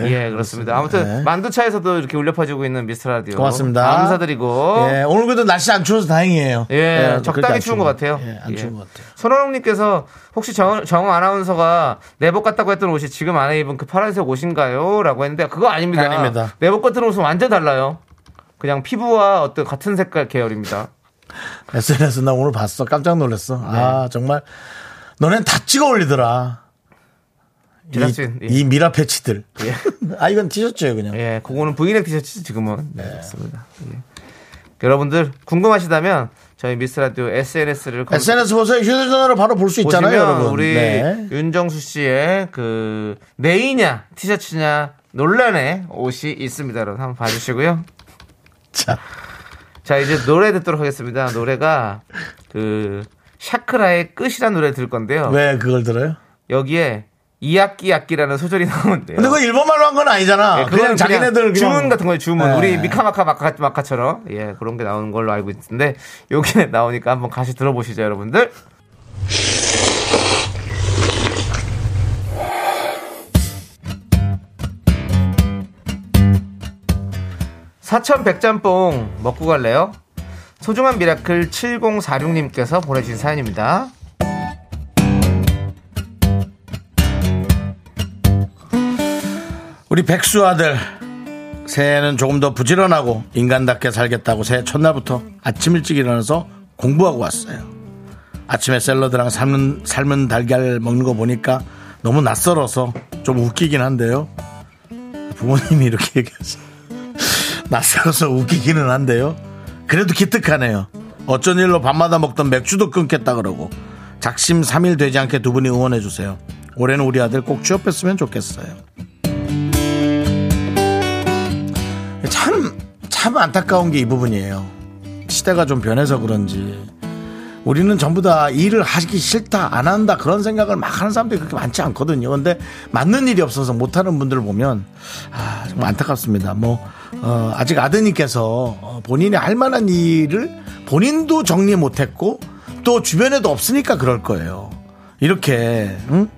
예, 그렇습니다. 아무튼 네. 만두차에서도 이렇게 울려 퍼지고 있는 미스터 라디오. 고맙습니다. 감사드리고. 예, 오늘 그래도 날씨 안 추워서 다행이에요. 예, 예, 적당히 추운 것 같아요. 예, 안 예. 추운 것 같아요. 손원웅님께서 혹시 정, 정 아나운서가 내복 같다고 했던 옷이 지금 안에 입은 그 파란색 옷인가요? 라고 했는데 그거 아닙니다. 아닙니다. 내복 같은 옷은 완전 달라요. 그냥 피부와 어떤 같은 색깔 계열입니다. <laughs> SNS 나 오늘 봤어. 깜짝 놀랐어. 아, 네. 정말. 너넨 다 찍어 올리더라. 이, 제작진, 예. 이 미라 패치들. 예. <laughs> 아, 이건 티셔츠예요, 그냥. 예, 그거는 브이넥 티셔츠 지금은. 네, 그렇습니다. 예. 여러분들 궁금하시다면 저희 미스 라디오 SNS를 SNS 보세요. 휴대전화로 바로 볼 수 있잖아요, 여러분. 우리 네. 윤정수 씨의 그 네이냐 티셔츠냐 논란의 옷이 있습니다. 여러분 한번 봐주시고요. 자, 자 이제 노래 듣도록 하겠습니다. 노래가 그 샤크라의 끝이라는 노래 들 건데요. 왜 그걸 들어요? 여기에 이악기 악기라는 소절이 나오는데요. 근데 그거 일본말로 한 건 아니잖아. 예, 그냥 자기네들 그냥 주문 같은 거예요. 주문. 네. 우리 미카마카 마카 마카처럼 예 그런 게 나오는 걸로 알고 있는데 여기에 <laughs> 나오니까 한번 같이 들어보시죠, 여러분들. 사천 백짬뽕 먹고 갈래요? 소중한 미라클 7046님께서 보내주신 사연입니다. 우리 백수 아들 새해에는 조금 더 부지런하고 인간답게 살겠다고 새해 첫날부터 아침 일찍 일어나서 공부하고 왔어요. 아침에 샐러드랑 삶은, 삶은 달걀 먹는 거 보니까 너무 낯설어서 좀 웃기긴 한데요. 부모님이 이렇게 얘기하세요. <laughs> 낯설어서 웃기기는 한데요. 그래도 기특하네요. 어쩐 일로 밤마다 먹던 맥주도 끊겠다 그러고 작심 삼일 되지 않게 두 분이 응원해 주세요. 올해는 우리 아들 꼭 취업했으면 좋겠어요. 참, 참 안타까운 게 이 부분이에요. 시대가 좀 변해서 그런지. 우리는 전부 다 일을 하기 싫다, 안 한다, 그런 생각을 막 하는 사람들이 그렇게 많지 않거든요. 근데 맞는 일이 없어서 못하는 분들을 보면, 아, 정말 안타깝습니다. 뭐, 어, 아직 아드님께서 어, 본인이 할 만한 일을 본인도 정리 못했고, 또 주변에도 없으니까 그럴 거예요. 이렇게, 응?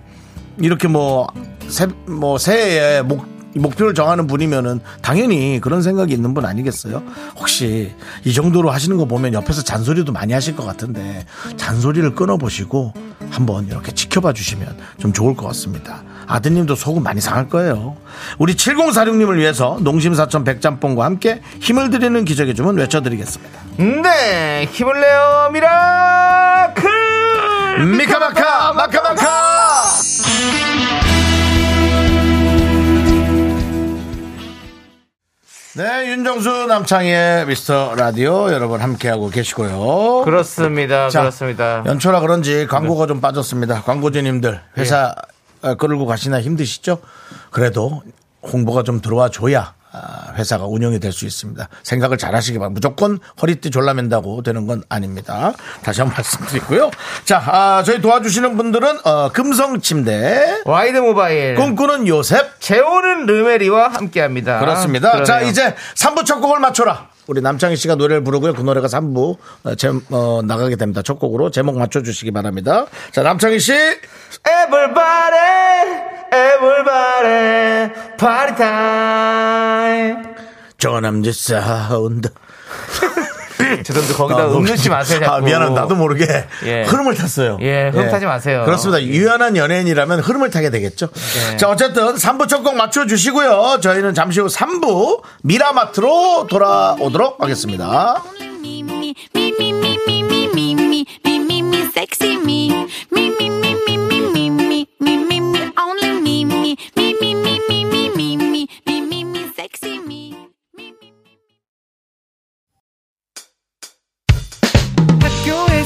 이렇게 뭐, 새, 뭐, 새해에 목, 목표를 정하는 분이면은 당연히 그런 생각이 있는 분 아니겠어요? 혹시 이 정도로 하시는 거 보면 옆에서 잔소리도 많이 하실 것 같은데 잔소리를 끊어보시고 한번 이렇게 지켜봐 주시면 좀 좋을 것 같습니다. 아드님도 속은 많이 상할 거예요. 우리 7046님을 위해서 농심사천 백짬뽕과 함께 힘을 드리는 기적의 주문 외쳐드리겠습니다. 네, 힘을 내요, 미라클! 미카마카 마카마카 네 윤정수 남창희의 미스터 라디오 여러분 함께하고 계시고요. 그렇습니다, 자, 그렇습니다. 연초라 그런지 광고가 좀 빠졌습니다. 광고주님들 회사 어, 끌고 가시나 힘드시죠? 그래도 홍보가 좀 들어와 줘야 아, 회사가 운영이 될 수 있습니다. 생각을 잘 하시기 바랍니다. 무조건 허리띠 졸라맨다고 되는 건 아닙니다. 다시 한번 말씀드리고요. 자, 아, 저희 도와주시는 분들은 어, 금성 침대, 와이드 모바일, 꿈꾸는 요셉, 재호는 르메리와 함께 합니다. 그렇습니다. 자, 이제 3부 첫 곡을 맞춰라. 우리 남창희 씨가 노래를 부르고요. 그 노래가 3부 어, 제, 어, 나가게 됩니다. 첫 곡으로 제목 맞춰주시기 바랍니다. 자, 남창희 씨. Everybody, everybody, party time. 저남지 사운드. 죄송한데 거기다 아, 음넣지 마세요. 자꾸. 아, 미안합니다. 나도 모르게 예. 흐름을 탔어요. 예, 흐름 타지 마세요. 그렇습니다. 유연한 연예인이라면 흐름을 타게 되겠죠. 네. 자, 어쨌든 3부 첫 곡 맞춰주시고요. 저희는 잠시 후 3부 미라마트로 돌아오도록 하겠습니다. Me,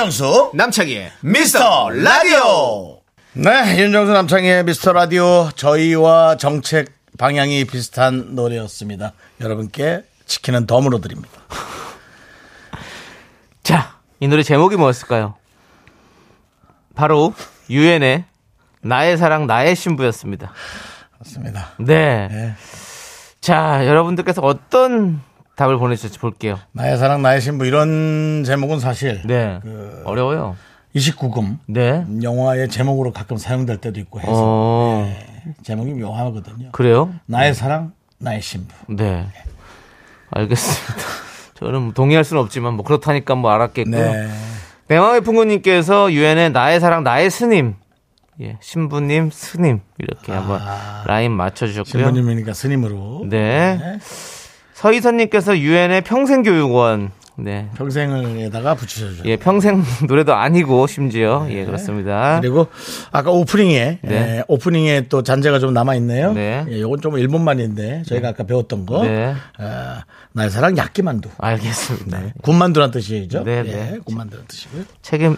윤정수 남창희의 미스터 라디오. 네, 윤정수 남창의 미스터 라디오 저희와 정책 방향이 비슷한 노래였습니다. 여러분께 치킨은 덤으로 드립니다. <laughs> 자, 이 노래 제목이 뭐였을까요? 바로 유엔의 나의 사랑 나의 신부였습니다. 맞습니다. 네. 네. 자, 여러분들께서 어떤 답을 보내주실지 볼게요. 나의 사랑 나의 신부 이런 제목은 사실 네. 그 어려워요. 29금 네. 영화의 제목으로 가끔 사용될 때도 있고 해서 어, 제목이 묘하거든요. 그래요? 나의 사랑 나의 신부. 네. 알겠습니다. <laughs> 저는 뭐 동의할 수는 없지만 뭐 그렇다니까 뭐 알았겠고요. 네. 내 마음의 풍구님께서 유엔의 나의 사랑 나의 스님. 예, 신부님 스님 이렇게 한번 라인 맞춰주셨고요. 신부님이니까 스님으로 네. 서희선님께서 유엔의 평생교육원. 네. 평생을에다가 붙이셔죠. 예, 평생 <laughs> 노래도 아니고 심지어 예 그렇습니다. 네. 그리고 아까 오프닝에 네. 예, 오프닝에 또 잔재가 좀 남아 있네요. 네. 예, 이건 좀 일본말인데 저희가 아까 배웠던 거 네. 아, 나의 사랑 야끼만두. 알겠습니다. 군만두란 뜻이죠. 네, 예, 네. 군만두란 뜻이고요. 책임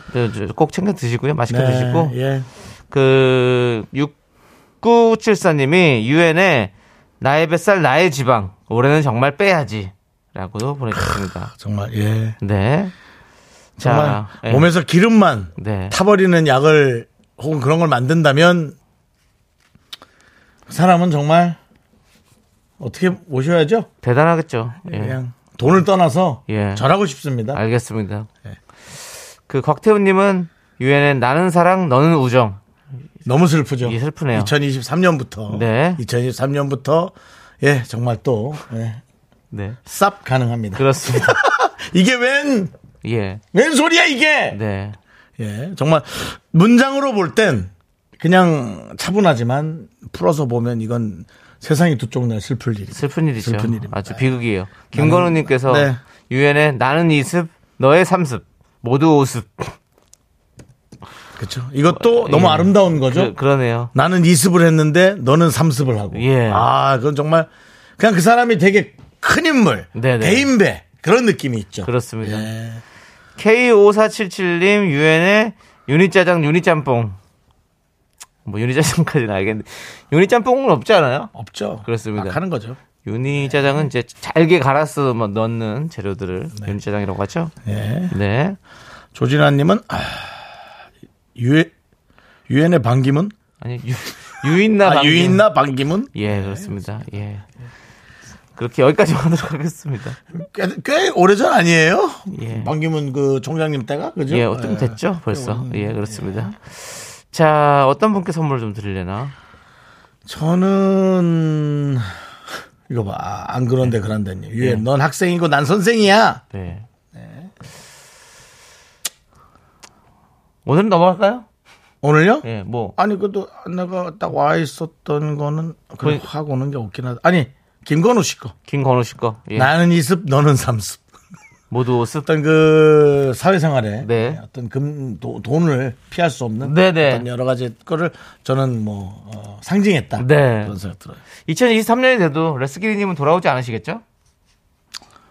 꼭 챙겨 드시고요. 맛있게 네, 드시고 예. 그 6974님이 유엔에 나의 뱃살 나의 지방 올해는 정말 빼야지 라고 보내주셨습니다. 정말 예. 네. 정말 자, 예. 몸에서 기름만 네. 타버리는 약을 혹은 그런 걸 만든다면 그 사람은 정말 어떻게 모셔야죠? 대단하겠죠. 예. 그냥 돈을 떠나서 예. 절하고 싶습니다. 알겠습니다. 예. 그 곽태훈님은 유엔에 나는 사랑 너는 우정. 너무 슬프죠. 이게 슬프네요. 2023년부터 네. 2023년부터 예 정말 또 예, 네. 쌉 가능합니다. 그렇습니다. <laughs> 이게 웬 예. 웬 소리야 이게? 네. 예 정말 문장으로 볼 땐 그냥 차분하지만 풀어서 보면 이건 세상이 두 쪽 날 슬플 일이. 슬픈 일이죠. 슬픈 일입니다. 아주 비극이에요. 김건우님께서 네. 유엔에 나는 이습, 너의 삼습, 모두 오습. 그렇죠. 이것도 너무 예. 아름다운 거죠. 그, 러네요 나는 이습을 했는데 너는 삼습을 하고. 예. 아, 그건 정말 그냥 그 사람이 되게 큰 인물, 네네. 대인배 그런 느낌이 있죠. 그렇습니다. 예. K5477님 유엔에 유니짜장 유니짬뽕. 뭐 유니짜장까지는 알겠는데 유니짬뽕은 없지 않아요? 없죠. 그렇습니다. 막 하는 거죠. 유니짜장은 이제 잘게 갈아서 뭐 넣는 재료들을 유니짜장이라고 하죠. 예. 네. 조진아님은 아, 유엔 유엔의 반기문, 아니 유, 유인나 아. 유인나 반기문 예 그렇습니다. 예. 그렇게 여기까지 하도록 하겠습니다. 꽤, 꽤 오래전 아니에요? 예. 반기문 그 총장님 때가 그죠? 예, 어떤 됐죠 벌써. 예, 그렇습니다. 자, 어떤 분께 선물 좀 드리려나? 저는 이거 봐, 아, 안 그런데 그런데님. 유엔, 넌 학생이고 난 선생이야. 네. 오늘은 넘어갈까요? 오늘요? 예, 뭐 아니 그래도 내가 딱 와 있었던 거는 그래 그- 하고 오는 게 없긴 하다. 아니 김건우 씨 거. 김건우 씨 거. 예. 나는 이습 너는 삼습. 모두 습. 어떤 그 사회생활에 네. 어떤 금 도- 돈을 피할 수 없는 네네. 어떤 여러 가지 거를 저는 뭐 어, 상징했다. 네. 그런 생각 들어요. 2023년이 돼도 레스기리님은 돌아오지 않으시겠죠?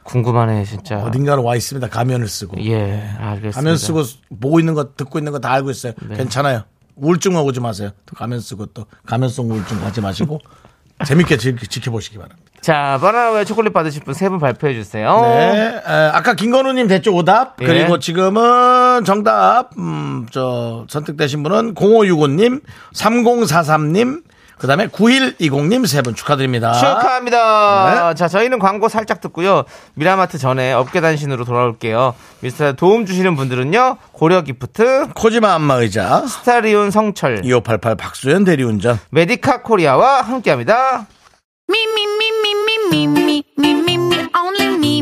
궁금하네 진짜. 어딘가로 와 있습니다. 가면을 쓰고. 예, 알겠습니다. 가면 쓰고 보고 있는 거 듣고 있는 거 다 알고 있어요. 네. 괜찮아요. 우울증만 오지 마세요. 또 가면 쓰고 또 가면성 우울증 가지 마시고 <laughs> 재밌게 지, 지켜보시기 바랍니다. 자, 바나나우유 초콜릿 받으실 분 세 분 발표해 주세요. 네. 에, 아까 김건우님 됐죠 오답. 예. 그리고 지금은 정답 음, 저 선택되신 분은 0565님, 3043님, 그 다음에 9120님 세 분 축하드립니다. 축하합니다. 네. 자, 저희는 광고 살짝 듣고요. 미라마트 전에 업계 단신으로 돌아올게요. 미스터 도움 주시는 분들은요. 고려 기프트, 코지마 안마의자, 스타리온 성철, 2588 박수현 대리운전. 메디카 코리아와 함께 합니다. Me, me, me, me, me, me, me, me, me, me, only me,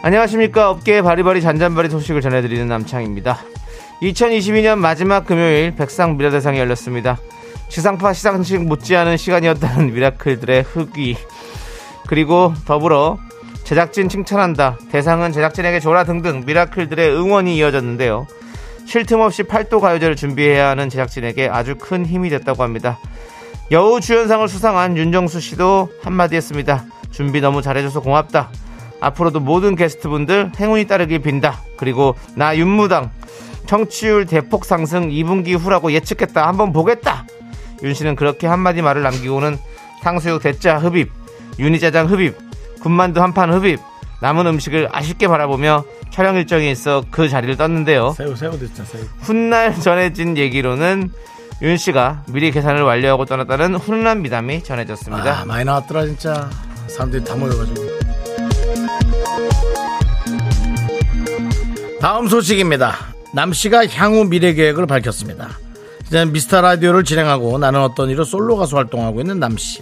안녕하십니까. 업계의 바리바리 잔잔바리 소식을 전해드리는 남창입니다. 2022년 마지막 금요일 백상 미라대상이 열렸습니다. 지상파 시상식 못지않은 시간이었다는 미라클들의 흑위. 그리고 더불어 제작진 칭찬한다. 대상은 제작진에게 줘라 등등 미라클들의 응원이 이어졌는데요. 쉴 틈 없이 팔도 가요제를 준비해야 하는 제작진에게 아주 큰 힘이 됐다고 합니다. 여우 주연상을 수상한 윤정수 씨도 한마디 했습니다. 준비 너무 잘해줘서 고맙다. 앞으로도 모든 게스트분들 행운이 따르길 빈다. 그리고 나 윤무당 청취율 대폭 상승 2분기 후라고 예측했다. 한번 보겠다. 윤 씨는 그렇게 한마디 말을 남기고는 탕수육 대짜 흡입, 유니짜장 흡입, 군만두 한 판 흡입, 남은 음식을 아쉽게 바라보며 촬영 일정이 있어 그 자리를 떴는데요. 새우 새우 됐죠 새우. 훗날 전해진 얘기로는 윤 씨가 미리 계산을 완료하고 떠났다는 훈훈한 미담이 전해졌습니다. 아 많이 나왔더라 진짜. 사람들이 다 모여가지고. 다음 소식입니다. 남 씨가 향후 미래 계획을 밝혔습니다. 이제 미스터 라디오를 진행하고 나는 어떤 이로 솔로 가수 활동하고 있는 남 씨.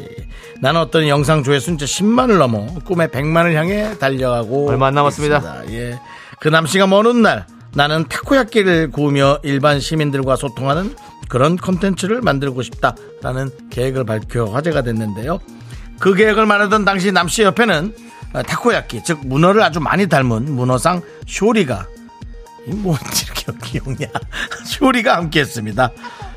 나는 어떤 영상 조회수 이제 10만을 넘어 꿈의 100만을 향해 달려가고 얼마 안 남았습니다. 있습니다. 예. 그 남 씨가 먼 훗날 나는 타코야끼를 구우며 일반 시민들과 소통하는 그런 컨텐츠를 만들고 싶다라는 계획을 밝혀 화제가 됐는데요. 그 계획을 말하던 당시 남씨 옆에는 어, 타코야끼 즉 문어를 아주 많이 닮은 문어상 쇼리가 이뭐 <laughs> 이렇게 귀엽냐 쇼리가 함께 했습니다.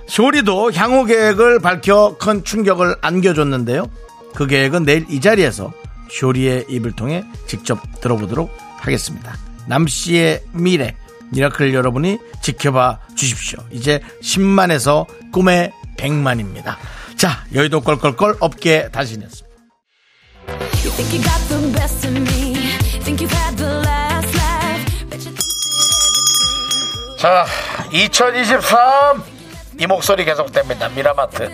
쇼리도 향후 계획을 밝혀 큰 충격을 안겨줬는데요. 그 계획은 내일 이 자리에서 쇼리의 입을 통해 직접 들어보도록 하겠습니다. 남 씨의 미래 미라클 여러분이 지켜봐 주십시오. 이제 10만에서 꿈의 100만입니다. 자 여의도 껄껄껄 업계 단신이었습니다. 자, 2023. 이 목소리 계속됩니다. 미라마트.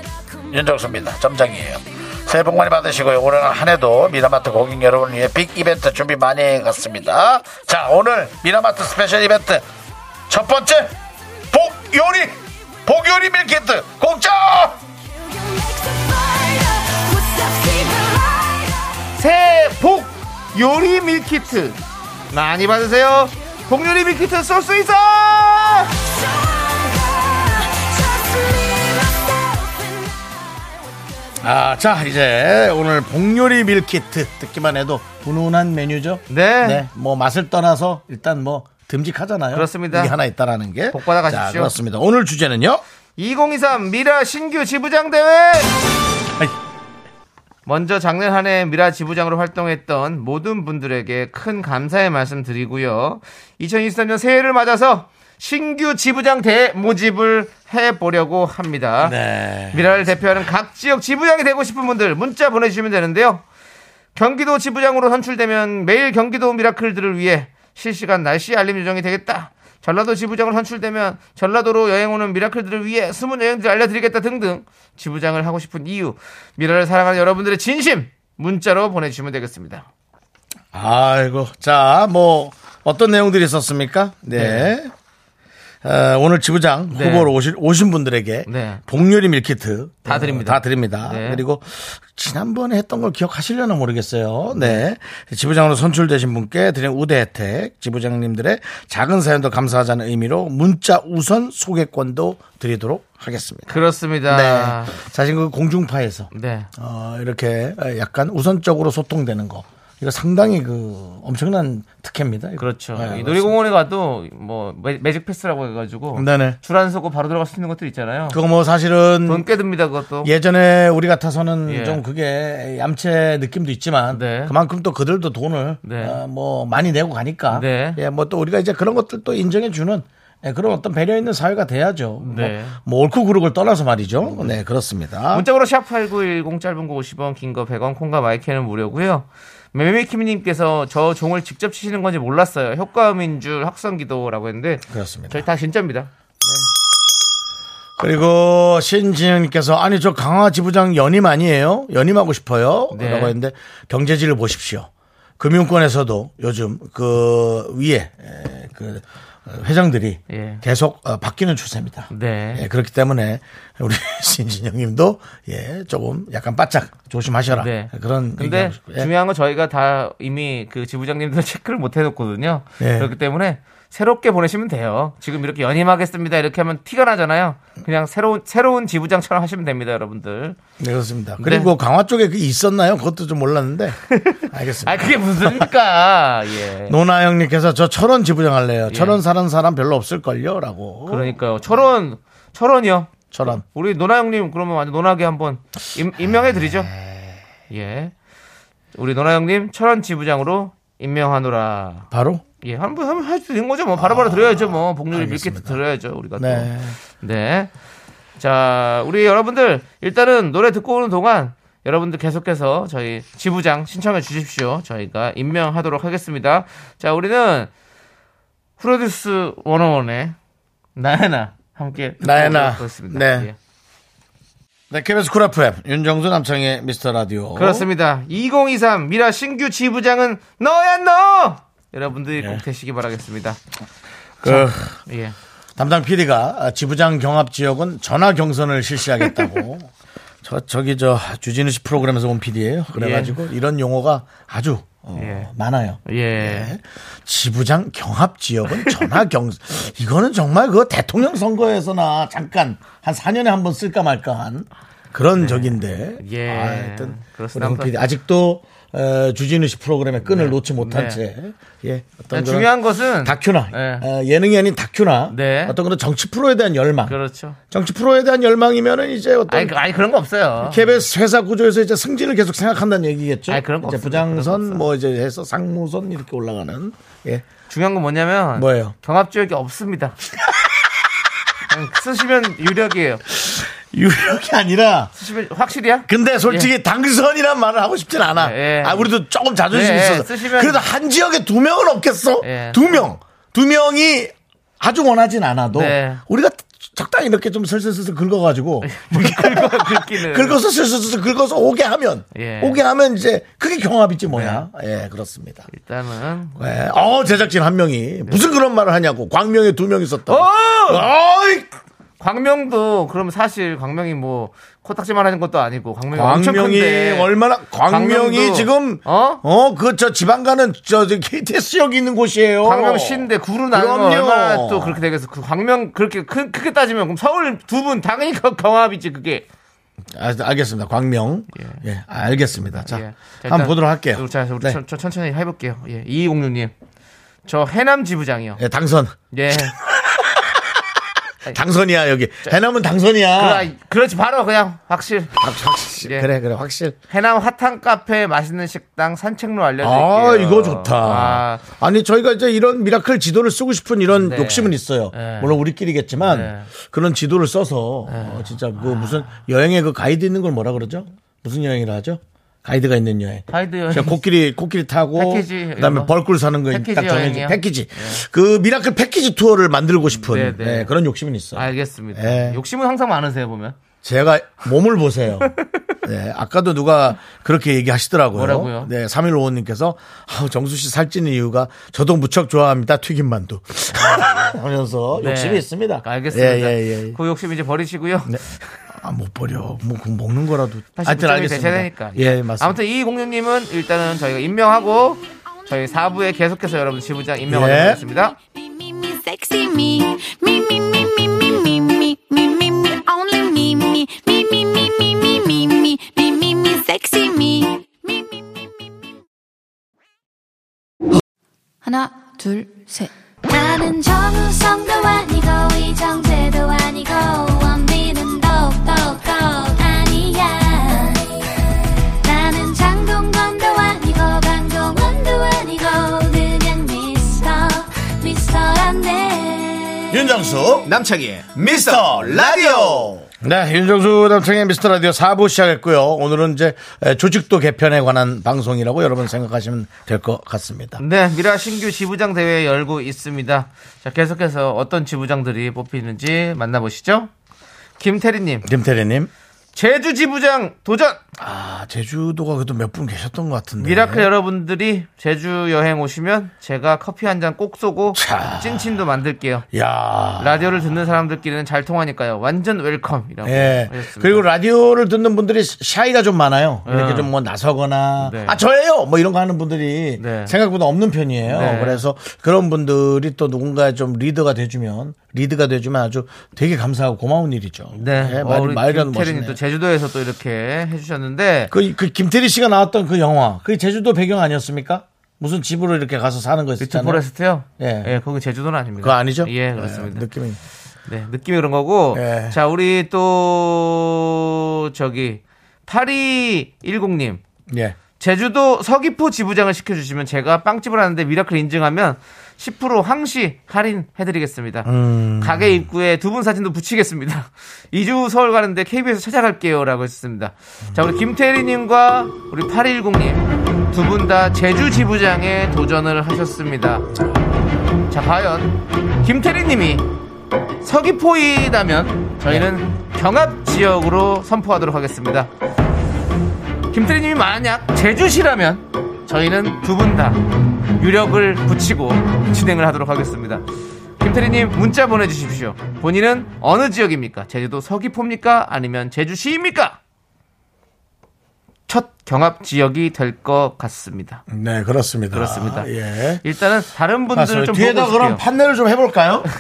윤정수입니다. 점장이에요. 새해 복 많이 받으시고요. 올해는 한 해도 미라마트 고객 여러분을 위해 빅 이벤트 준비 많이 해갔습니다. 자, 오늘 미라마트 스페셜 이벤트. 첫 번째, 복 요리! 복 요리 밀키트 공짜! 새해 복 요리 밀키트 많이 받으세요. 복 요리 밀키트 쏠수 있어! 아, 자, 이제 오늘 복요리 밀키트 듣기만 해도 훈훈한 메뉴죠? 네. 네, 뭐 맛을 떠나서 일단 뭐 듬직하잖아요. 그렇습니다. 이게 하나 있다라는 게. 복 받아 가십시오. 자, 그렇습니다. 오늘 주제는요? 2023 미라 신규 지부장 대회! 아이. 먼저 작년 한 해 미라 지부장으로 활동했던 모든 분들에게 큰 감사의 말씀 드리고요. 2023년 새해를 맞아서 신규 지부장 대 모집을 해보려고 합니다. 네. 미라를 대표하는 각 지역 지부장이 되고 싶은 분들 문자 보내주시면 되는데요. 경기도 지부장으로 선출되면 매일 경기도 미라클들을 위해 실시간 날씨 알림 요정이 되겠다. 전라도 지부장으로 선출되면 전라도로 여행 오는 미라클들을 위해 숨은 여행지를 알려드리겠다 등등 지부장을 하고 싶은 이유 미라를 사랑하는 여러분들의 진심 문자로 보내주시면 되겠습니다. 아이고. 자, 뭐, 어떤 내용들이 있었습니까? 네. 어, 오늘 지부장 네. 후보로 오신, 오신 분들에게 네. 복요리 밀키트 다 어, 드립니다. 다 드립니다. 네. 그리고 지난번에 했던 걸 기억하시려나 모르겠어요. 네. 지부장으로 선출되신 분께 드린 우대 혜택, 지부장님들의 작은 사연도 감사하자는 의미로 문자 우선 소개권도 드리도록 하겠습니다. 그렇습니다. 네. 사실 그 공중파에서 네. 어, 이렇게 약간 우선적으로 소통되는 거. 이거 상당히 그 엄청난 특혜입니다. 이거. 그렇죠. 네, 이 놀이공원에 가도 뭐 매- 매직 패스라고 해가지고 네네. 줄 안 서고 바로 들어갈 수 있는 것들 있잖아요. 그거 뭐 사실은 돈 꽤 듭니다 그것도. 예전에 우리 같아서는 예. 좀 그게 얌체 느낌도 있지만 네. 그만큼 또 그들도 돈을 네. 어, 뭐 많이 내고 가니까 네. 예, 뭐 또 우리가 이제 그런 것들도 인정해 주는 예, 그런 어떤 배려 있는 사회가 돼야죠. 네. 뭐, 뭐 옳고 그르고를 떠나서 말이죠. 네, 그렇습니다. 문자로 샵8910 짧은 거 50원 긴 거 100원 콩과 마이크는 무료고요. 매미키미님께서 저 종을 직접 치시는 건지 몰랐어요. 효과음인 줄 확성기도라고 했는데 그렇습니다. 저희 다 진짜입니다. 그리고 신진영님께서 아니 저 강화 지부장 연임 아니에요? 연임하고 싶어요? 네. 라고 했는데 경제지를 보십시오. 금융권에서도 요즘 그 위에 에, 그 회장들이 예. 계속 어, 바뀌는 추세입니다. 네. 예, 그렇기 때문에 우리 <laughs> 신진영님도 예 조금 약간 바짝 조심하셔라 네. 그런 근데. 예. 중요한 건 저희가 다 이미 그 지부장님들 <laughs> 체크를 못 해놓거든요. 네. 그렇기 때문에 새롭게 보내시면 돼요. 지금 이렇게 연임하겠습니다. 이렇게 하면 티가 나잖아요. 그냥 새로운 새로운 지부장처럼 하시면 됩니다, 여러분들. 네, 그렇습니다. 그리고 강화 쪽에 그게 있었나요? 그것도 좀 몰랐는데 <laughs> 알겠습니다. 아 그게 무슨입니까? <laughs> 예. 노나영님께서 저 철원 지부장 할래요. 철원 사는 사람 별로 없을걸요? 라고. 그러니까요. 철원 철원이요. 철원. 우리 노나 형님 그러면 완전 노나게 한번 임, 임명해 드리죠. 예. 우리 노나 형님 철원 지부장으로 임명하노라. 바로? 예, 한번 하면 할수 있는 거죠. 뭐 바로바로 드려야죠. 뭐 복률이 밀키트. 드려야죠. 우리가 또. 네. 네. 자, 우리 여러분들 일단은 노래 듣고 오는 동안 여러분들 계속해서 저희 지부장 신청해 주십시오. 저희가 임명하도록 하겠습니다. 자, 우리는 프로듀스 101의 나야나 함께 나야나. 네. 예. 네, KBS 쿨 FM 윤정수 남창희의 미스터 라디오. 그렇습니다. 2023 미라 신규 지부장은 너야 너. 여러분들이 꼭 되시기 바라겠습니다. 그 예. 담당 PD가 지부장 경합 지역은 전화 경선을 실시하겠다고. <laughs> 저 저기 저 주진우 씨 프로그램에서 온 PD예요. 그래가지고 이런 용어가 아주 어, 예. 많아요. 예. 네. 지부장 경합 지역은 전화 경 <laughs> 이거는 정말 그 대통령 선거에서나 잠깐 한 4년에 한 번 쓸까 말까 한 그런 적인데. 예. 아, 하여튼 그렇습니다. 홍 PD 아직도 어, 주진우 씨 프로그램의 끈을 네. 놓지 못한 네. 채 예. 어떤 중요한 것은 다큐나 네. 어, 예능이 아닌 다큐나 네. 어떤 그런 정치 프로에 대한 열망. 그렇죠. 정치 프로에 대한 열망이면은 이제 어떤 아니, 그- 아니 그런 거 없어요. KBS 회사 구조에서 이제 승진을 계속 생각한다는 얘기겠죠. 아니, 그런 거 이제 거 부장선 없어요. 뭐 이제 해서 상무선 이렇게 올라가는 예. 중요한 건 뭐냐면 뭐예요? 경합 지역이 없습니다. <laughs> 쓰시면 유력이에요. 유력이 아니라 쓰시면 확실이야? 근데 솔직히 당선이란 말을 하고 싶진 않아. 예. 아, 우리도 조금 자존심이 예, 있어서. 쓰시면- 그래도 한 지역에 두 명은 없겠어? 예. 두 명. 두 명이 아주 원하진 않아도 네. 우리가 적당히 이렇게 좀 슬슬슬슬 긁어가지고 <laughs> 긁어 긁기는. 긁어서 슬슬슬슬 긁어서 오게 하면 예. 오게 하면 이제 그게 경합이지 뭐야. 예, 그렇습니다. 일단은 예. 어, 제작진 한 명이 무슨 그런 말을 하냐고. 광명에 두 명 있었다. 어! 어이! 광명도 그럼 사실 광명이 뭐 코딱지만 하는 것도 아니고 광명이 광명이 얼마나 광명이 광명도- 지금 어? 어그저 지방 가는 저, 저 KTS역이 있는 곳이에요. 광명 시인데 구로 그럼요. 얼마나 또 그렇게 되겠어. 그 광명 그렇게 크, 크게 따지면 그럼 서울 두 분 당연히 그 경합이지 그게. 아, 알겠습니다. 광명. 예, 알겠습니다. 자, 예. 자, 한번 보도록 할게요. 자, 우리 네. 천, 천- 천천히 해볼게요. 예, 2206님. 저 해남 지부장이요. 예, 당선. 예. <laughs> 당선이야 여기. 해남은 당선이야. 그, 그렇지 바로 그냥 확실. 확실. 예. 그래 그래 확실. 해남 핫한 카페 맛있는 식당 산책로 알려드릴게요. 아 이거 좋다. 아, 아. 니 저희가 이제 이런 미라클 지도를 쓰고 싶은 이런 네. 욕심은 있어요. 네. 물론 우리끼리겠지만 네. 그런 지도를 써서 어, 진짜 그 무슨 여행에 그 가이드 있는 걸 뭐라 그러죠? 무슨 여행이라 하죠? 가이드가 있는 여행. 가이드 여행. 제가 코끼리 코끼리 타고 패키지 그다음에. 벌꿀 사는 거 패키지 딱 정해진 여행이요? 패키지. 그 미라클 패키지 투어를 만들고 싶은 네, 네. 네, 그런 욕심은 있어요. 알겠습니다. 예. 욕심은 항상 많으세요 보면. 제가 몸을 보세요. 네, <laughs> 아까도 누가 그렇게 얘기하시더라고요. 뭐라고요? 네, 3155님께서 아, 정수 씨 살찌는 이유가 저도 무척 좋아합니다. 튀김만두. <laughs> 하면서 네. 욕심이 있습니다. 알겠습니다. 예, 예, 예. 그 욕심 이제 버리시고요. 네. <laughs> 아, 못 버려. 뭐, 그 먹는 거라도. 하여튼 알겠습니다. 예, 맞습니다. 아무튼 이 공유님은 일단은 저희가 임명하고 저희 4부에 계속해서 여러분 지부장 임명하겠습니다. 예. 하나, 둘, 셋. 나는 정우성도 아니고, 이정재도 아니고, 원빈은 윤정수, 남창희의 미스터 라디오. 네, 윤정수 남창희 미스터 라디오 4부 시작했고요. 오늘은 이제 에, 조직도 개편에 관한 방송이라고 여러분 생각하시면 될 것 같습니다. 네, 미라 신규 지부장 대회 열고 있습니다. 자, 계속해서 어떤 지부장들이 뽑히는지 만나보시죠. 김태리님, 김태리님. 제주 지부장 도전! 아, 제주도가 그래도 몇 분 계셨던 것 같은데. 미라클 여러분들이 제주 여행 오시면 제가 커피 한 잔 꼭 쏘고 자. 찐친도 만들게요. 야 라디오를 듣는 사람들끼리는 잘 통하니까요. 완전 welcome이라고 예. 하셨습니다. 그리고 라디오를 듣는 분들이 shy가 좀 많아요. 이렇게 어. 좀뭐 나서거나 네. 아 저예요 뭐 이런 거 하는 분들이 네. 생각보다 없는 편이에요. 네. 그래서 그런 분들이 또 누군가 좀 리더가 돼주면 리드가 돼주면 아주 되게 감사하고 고마운 일이죠. 네, 예, 어, 말, 우리 말이라도 김태리님이 멋있네. 또 제주도에서 또 이렇게 해주셨는데 그, 그 김태리 씨가 나왔던 그 영화 그게 제주도 배경 아니었습니까? 무슨 집으로 이렇게 가서 사는 거 있었잖아요. 포레스트요? 예. 예, 거기 제주도는 아닙니다. 그거 아니죠? 예, 그렇습니다. 네, 느낌이. 네, 느낌이 그런 거고. 예. 자, 우리 또 저기 8210님 예. 제주도 서귀포 지부장을 시켜주시면 제가 빵집을 하는데 미라클 인증하면 10% 항시 할인해드리겠습니다. 음. 가게 입구에 두 분 사진도 붙이겠습니다. <laughs> 2주 서울 가는데 KBS 찾아갈게요. 라고 했습니다. 자, 우리 김태리님과 우리 8210님 두 분 다 제주 지부장에 도전을 하셨습니다. 자, 과연 김태리님이 서귀포이라면 저희는 경합 지역으로 선포하도록 하겠습니다. 김태리님이 만약 제주시라면 저희는 두 분 다 유력을 붙이고 진행을 하도록 하겠습니다. 김태리님 문자 보내주십시오. 본인은 어느 지역입니까? 제주도 서귀포입니까? 아니면 제주시입니까? 첫 경합 지역이 될 것 같습니다. 네, 그렇습니다. 그렇습니다. 예. 일단은 다른 분들을 맞습니다. 좀 뒤에다 그럼. 판넬을 좀 해볼까요? <laughs>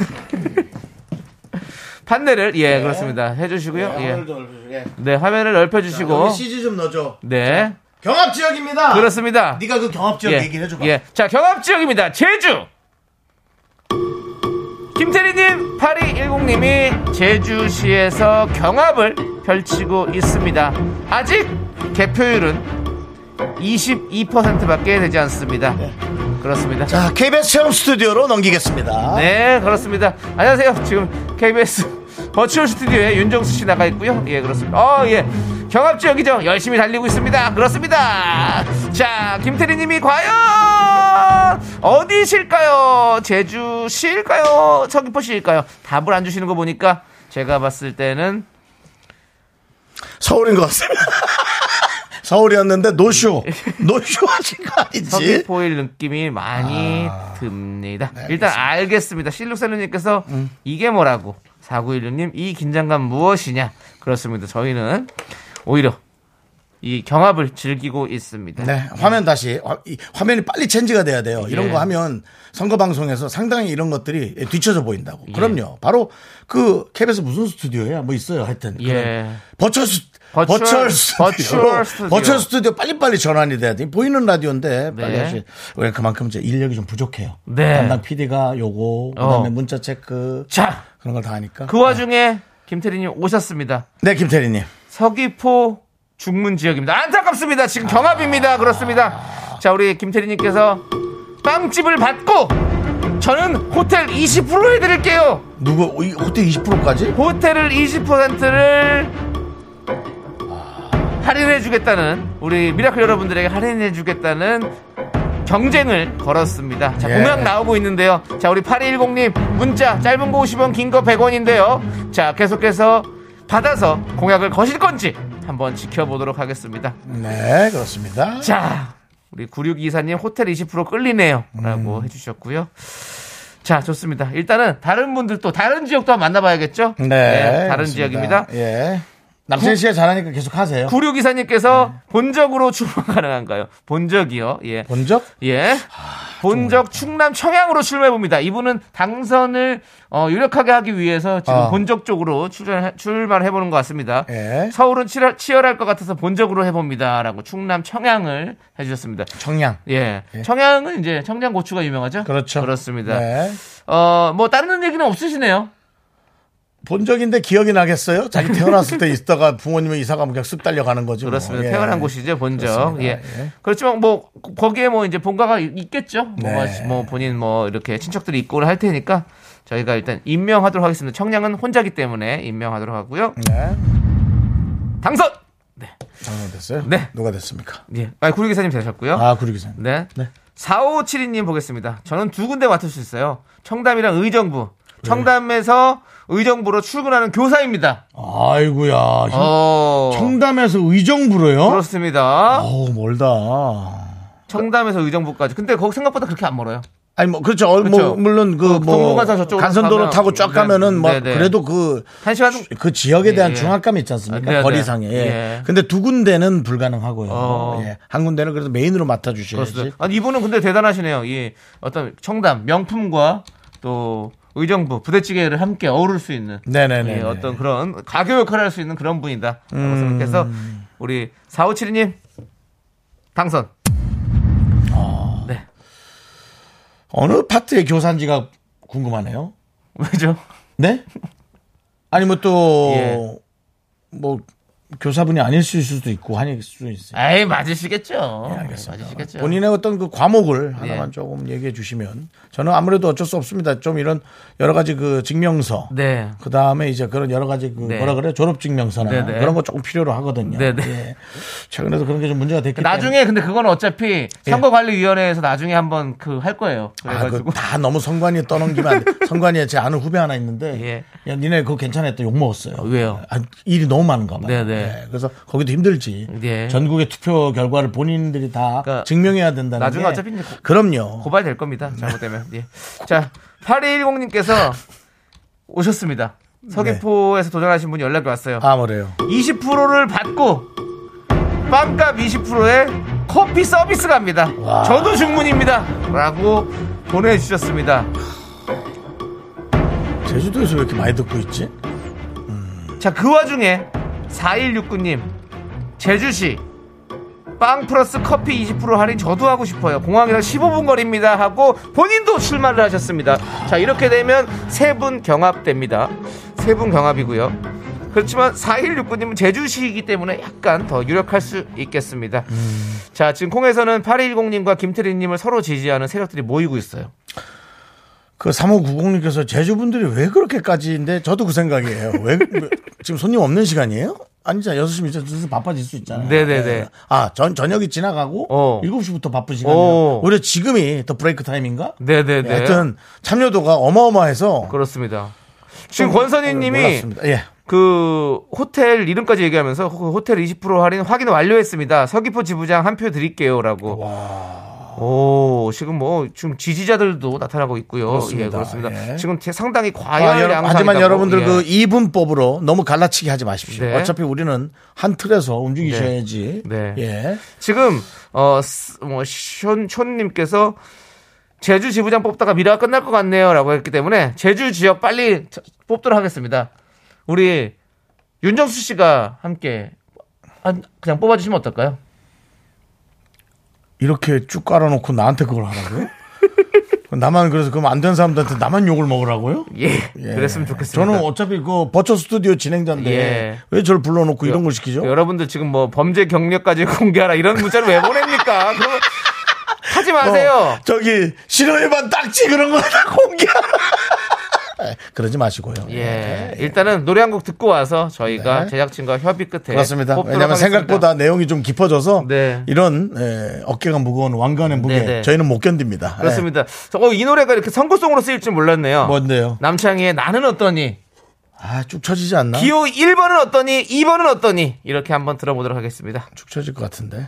판넬을 예 그렇습니다 해주시고요. 예. 네 화면을 넓혀주시고 CG 좀 넣어줘. 네 경합 지역입니다. 그렇습니다. 네가 그 경합 지역 예. 얘기를 해줘봐. 예. 자, 경합 지역입니다. 제주! 김태리님, 8210님이 제주시에서 경합을 펼치고 있습니다. 아직 개표율은 22%밖에 되지 않습니다. 그렇습니다. 자, KBS 체험 스튜디오로 넘기겠습니다. 네, 그렇습니다. 안녕하세요. 지금 KBS <laughs> 버추얼 스튜디오에 윤정수 씨 나가 있고요. 예, 그렇습니다. 어, 예. 경합 지역이죠. 열심히 달리고 있습니다. 그렇습니다. 자, 김태리 님이 과연 어디실까요? 제주시일까요? 서귀포시일까요? 답을 안 주시는 거 보니까 제가 봤을 때는 서울인 것 같습니다. <laughs> 서울이었는데 노쇼. 노쇼 하신 거 아니지? 서귀포일 느낌이 많이 듭니다. 일단 알겠습니다. 실룩셀루님께서 이게 뭐라고? 4916님, 이 긴장감 무엇이냐? 그렇습니다. 저희는 오히려 이 경합을 즐기고 있습니다. 네, 화면 다시 화, 이 화면이 빨리 체인지가 돼야 돼요. 이런 예. 거 하면 선거 방송에서 상당히 이런 것들이 뒤쳐져 보인다고. 예. 그럼요. 바로 그 KBS 무슨 스튜디오야? 뭐 있어요. 하여튼 예. virtual 스 virtual- virtual 스튜디오. virtual 스튜디오. virtual 스튜디오 빨리빨리 전환이 돼야 돼. 보이는 라디오인데 빨리 네. 하시. 왜 그만큼 이제 인력이 좀 부족해요. 네. 담당 PD가 요거 그다음에 어. 문자 체크 자, 그런 걸 다 하니까. 그 와중에 김태리님 오셨습니다. 네, 김태리 님. 서귀포 중문 지역입니다. 안타깝습니다. 지금 경합입니다. 그렇습니다. 자, 우리 김태리님께서 빵집을 받고 저는 호텔 20% 해드릴게요. 누구 이 호텔 20%까지? 호텔을 20%를 할인해주겠다는 우리 미라클 여러분들에게 할인해주겠다는 경쟁을 걸었습니다. 자, 예. 공약 나오고 있는데요. 자, 우리 8210님 문자 짧은 거 50원, 긴 거 100원인데요. 자, 계속해서 받아서 공약을 거실 건지 한번 지켜보도록 하겠습니다. 네, 그렇습니다. 자, 우리 9624님 호텔 20% 끌리네요. 라고 음. 해주셨고요. 자, 좋습니다. 일단은 다른 분들도 다른 지역도 한번 만나봐야겠죠? 네, 다른 그렇습니다. 지역입니다. 예. 남친 씨가 잘하니까 계속 하세요. 9624님께서 본적으로 출마 가능한가요? 본적이요. 예. 본 적? 예. 본적 충남 청양으로 출마해 봅니다. 이분은 당선을 어, 유력하게 하기 위해서 지금 어. 본적 쪽으로 출전, 출마를 해보는 것 같습니다. 예. 서울은 치열, 치열할 것 같아서 본적으로 해 봅니다라고 충남 청양을 해 주셨습니다. 청량. 예. 청양은 이제 청양 고추가 유명하죠? 그렇죠. 그렇습니다. 네. 어, 뭐 다른 얘기는 없으시네요. 본 적인데 기억이 나겠어요? 자기 태어났을 때 있다가 부모님이 이사 가면 그냥 쓱 달려가는 거죠. 뭐. 그렇습니다. 예. 태어난 곳이죠, 본적. 예. 예. 그렇지만 뭐 거기에 뭐 이제 본가가 있겠죠. 뭐, 네. 뭐 본인 뭐 이렇게 친척들이 있고를 할 테니까 저희가 일단 임명하도록 하겠습니다. 청량은 혼자기 때문에 임명하도록 하고요. 네. 당선. 네. 장난됐어요? 네. 누가 됐습니까? 예. 아, 구리기사님 되셨고요. 아, 구리기사님. 네. 네. 4572님 보겠습니다. 저는 두 군데 맡을 수 있어요. 청담이랑 의정부. 청담에서 의정부로 출근하는 교사입니다. 아이고야. 어. 청담에서 의정부로요? 그렇습니다. 어우, 멀다. 청담에서 의정부까지. 근데 거기 생각보다 그렇게 안 멀어요. 아니 뭐 그렇죠. 어, 그렇죠. 뭐 물론 그그뭐 간선도로 타고 쫙 네, 가면은 뭐 네, 네. 그래도 그 한 시간 그 지역에 대한 예, 예. 중압감이 있지 않습니까? 네, 네. 거리상에. 예. 예. 근데 두 군데는 불가능하고요. 어. 예. 한 군데는 그래도 메인으로 맡아 주셔야지. 아니 이분은 근데 대단하시네요. 이 어떤 청담 명품과 또 의정부 부대찌개를 함께 어우를 수 있는 네네네. 예, 어떤 그런 가교 역할을 할 수 있는 그런 분이다. 라고 생각해서 우리 4572님 당선. 네. 어느 파트의 교사인지가 궁금하네요. 왜죠? 네? 아니 뭐또 예. 뭐 교사분이 아닐 수도 있고 하닐 수도 있어요. 에이 맞으시겠죠. 네, 알겠습니다. 맞으시겠죠. 본인의 어떤 그 과목을 하나만 예. 조금 얘기해 주시면 저는 아무래도 어쩔 수 없습니다. 좀 이런 여러 가지 그 증명서 네. 그 다음에 이제 그런 여러 가지 그 네. 뭐라 그래 졸업 증명서나 네네. 그런 거 조금 필요로 하거든요. 네네. 예. 최근에도 그런 게 좀 문제가 됐기 나중에 근데 그건 어차피 선거관리위원회에서 나중에 한번 그 할 거예요. 때문에 그래가지고 아, 그다 너무 선관위에 떠넘기면 안 돼. <laughs> 선관위에 제 아는 후배 하나 있는데 예. 야 니네 그거 했더니 욕 먹었어요. 왜요? 아, 일이 너무 많은가 봐요. 네네. 예. 그래서 거기도 힘들지. 예. 전국의 투표 결과를 본인들이 다 그러니까 증명해야 된다는 나중에 게 어차피 그럼요. 고발될 겁니다. 잘못되면. 예. 자, 8210님께서 오셨습니다. 서귀포에서 도전하신 분이 연락이 왔어요. 아 뭐래요? 20%를 받고 빵값 20%에 커피 서비스 갑니다. 저도 중문입니다. 라고 보내주셨습니다. 제주도에서 왜 이렇게 많이 듣고 있지? 자, 그 와중에 4169님, 제주시 빵 플러스 커피 20% 할인 저도 하고 싶어요. 공항이랑 15분 거리입니다. 하고 본인도 출마를 하셨습니다. 자, 이렇게 되면 세 분 경합됩니다. 세 분 경합이고요. 그렇지만 4169님은 제주시이기 때문에 약간 더 유력할 수 있겠습니다. 자, 지금 콩에서는 8210님과 김태리님을 서로 지지하는 세력들이 모이고 있어요. 그 3590님께서 제주분들이 왜 그렇게까지인데 저도 그 생각이에요. 왜, 왜- 지금 손님 없는 시간이에요? 아니잖아. 6시면 이제 슬슬 바빠질 수 있잖아요. 네네네. 아, 전, 저녁이 지나가고 어. 7시부터 바쁜 시간이에요. 오. 오히려 지금이 더 브레이크 타임인가? 네네네. 하여튼 참여도가 어마어마해서 그렇습니다. 지금 좀 권선희 님이 몰랐습니다. 예. 그 호텔 이름까지 얘기하면서 그 호텔 20% 할인 확인 완료했습니다. 서귀포 지부장 한 표 드릴게요라고. 오 지금 뭐 지금 지지자들도 나타나고 있고요. 그렇습니다. 예, 그렇습니다. 예. 지금 대- 상당히 아, 과열 양상. 하지만 여러분들 그 이분법으로 너무 갈라치기 하지 마십시오. 네. 어차피 우리는 한 틀에서 움직이셔야지. 네. 네. 예. 지금 어뭐 촌 님께서 제주 지부장 뽑다가 미라가 끝날 것 같네요라고 했기 때문에 제주 지역 빨리 저- 뽑도록 하겠습니다. 우리 윤정수 씨가 함께 한- 그냥 뽑아주시면 어떨까요? 이렇게 쭉 깔아놓고 나한테 그걸 하라고요? <laughs> 나만 그래서 그럼 안 된 사람들한테 나만 욕을 먹으라고요? 예, 예. 그랬으면 좋겠습니다. 저는 어차피 그 버처 스튜디오 진행자인데 예. 왜 저를 불러놓고 이런 걸 시키죠? 여러분들 지금 뭐 범죄 경력까지 <laughs> 공개하라 이런 문자를 왜 보냅니까? 그럼 하지 마세요. 어, 저기 신호위반 딱지 그런 거 다 공개하라. 그러지 마시고요. 예. 일단은 노래 한 곡 듣고 와서 저희가 네. 제작진과 협의 끝에 그렇습니다. 왜냐하면. 생각보다 내용이 좀 깊어져서 네. 이런 에, 어깨가 무거운 왕관의 무게 네, 네. 저희는 못 견딥니다. 그렇습니다. 어, 이 노래가 이렇게 선구송으로 쓰일 줄 몰랐네요. 예. 뭔데요? 남창희의 나는 어떠니? 아, 쭉 쳐지지 않나? 기호 1번은 어떠니? 2번은 어떠니? 이렇게 한번 들어보도록 하겠습니다. 쭉 쳐질 것 같은데.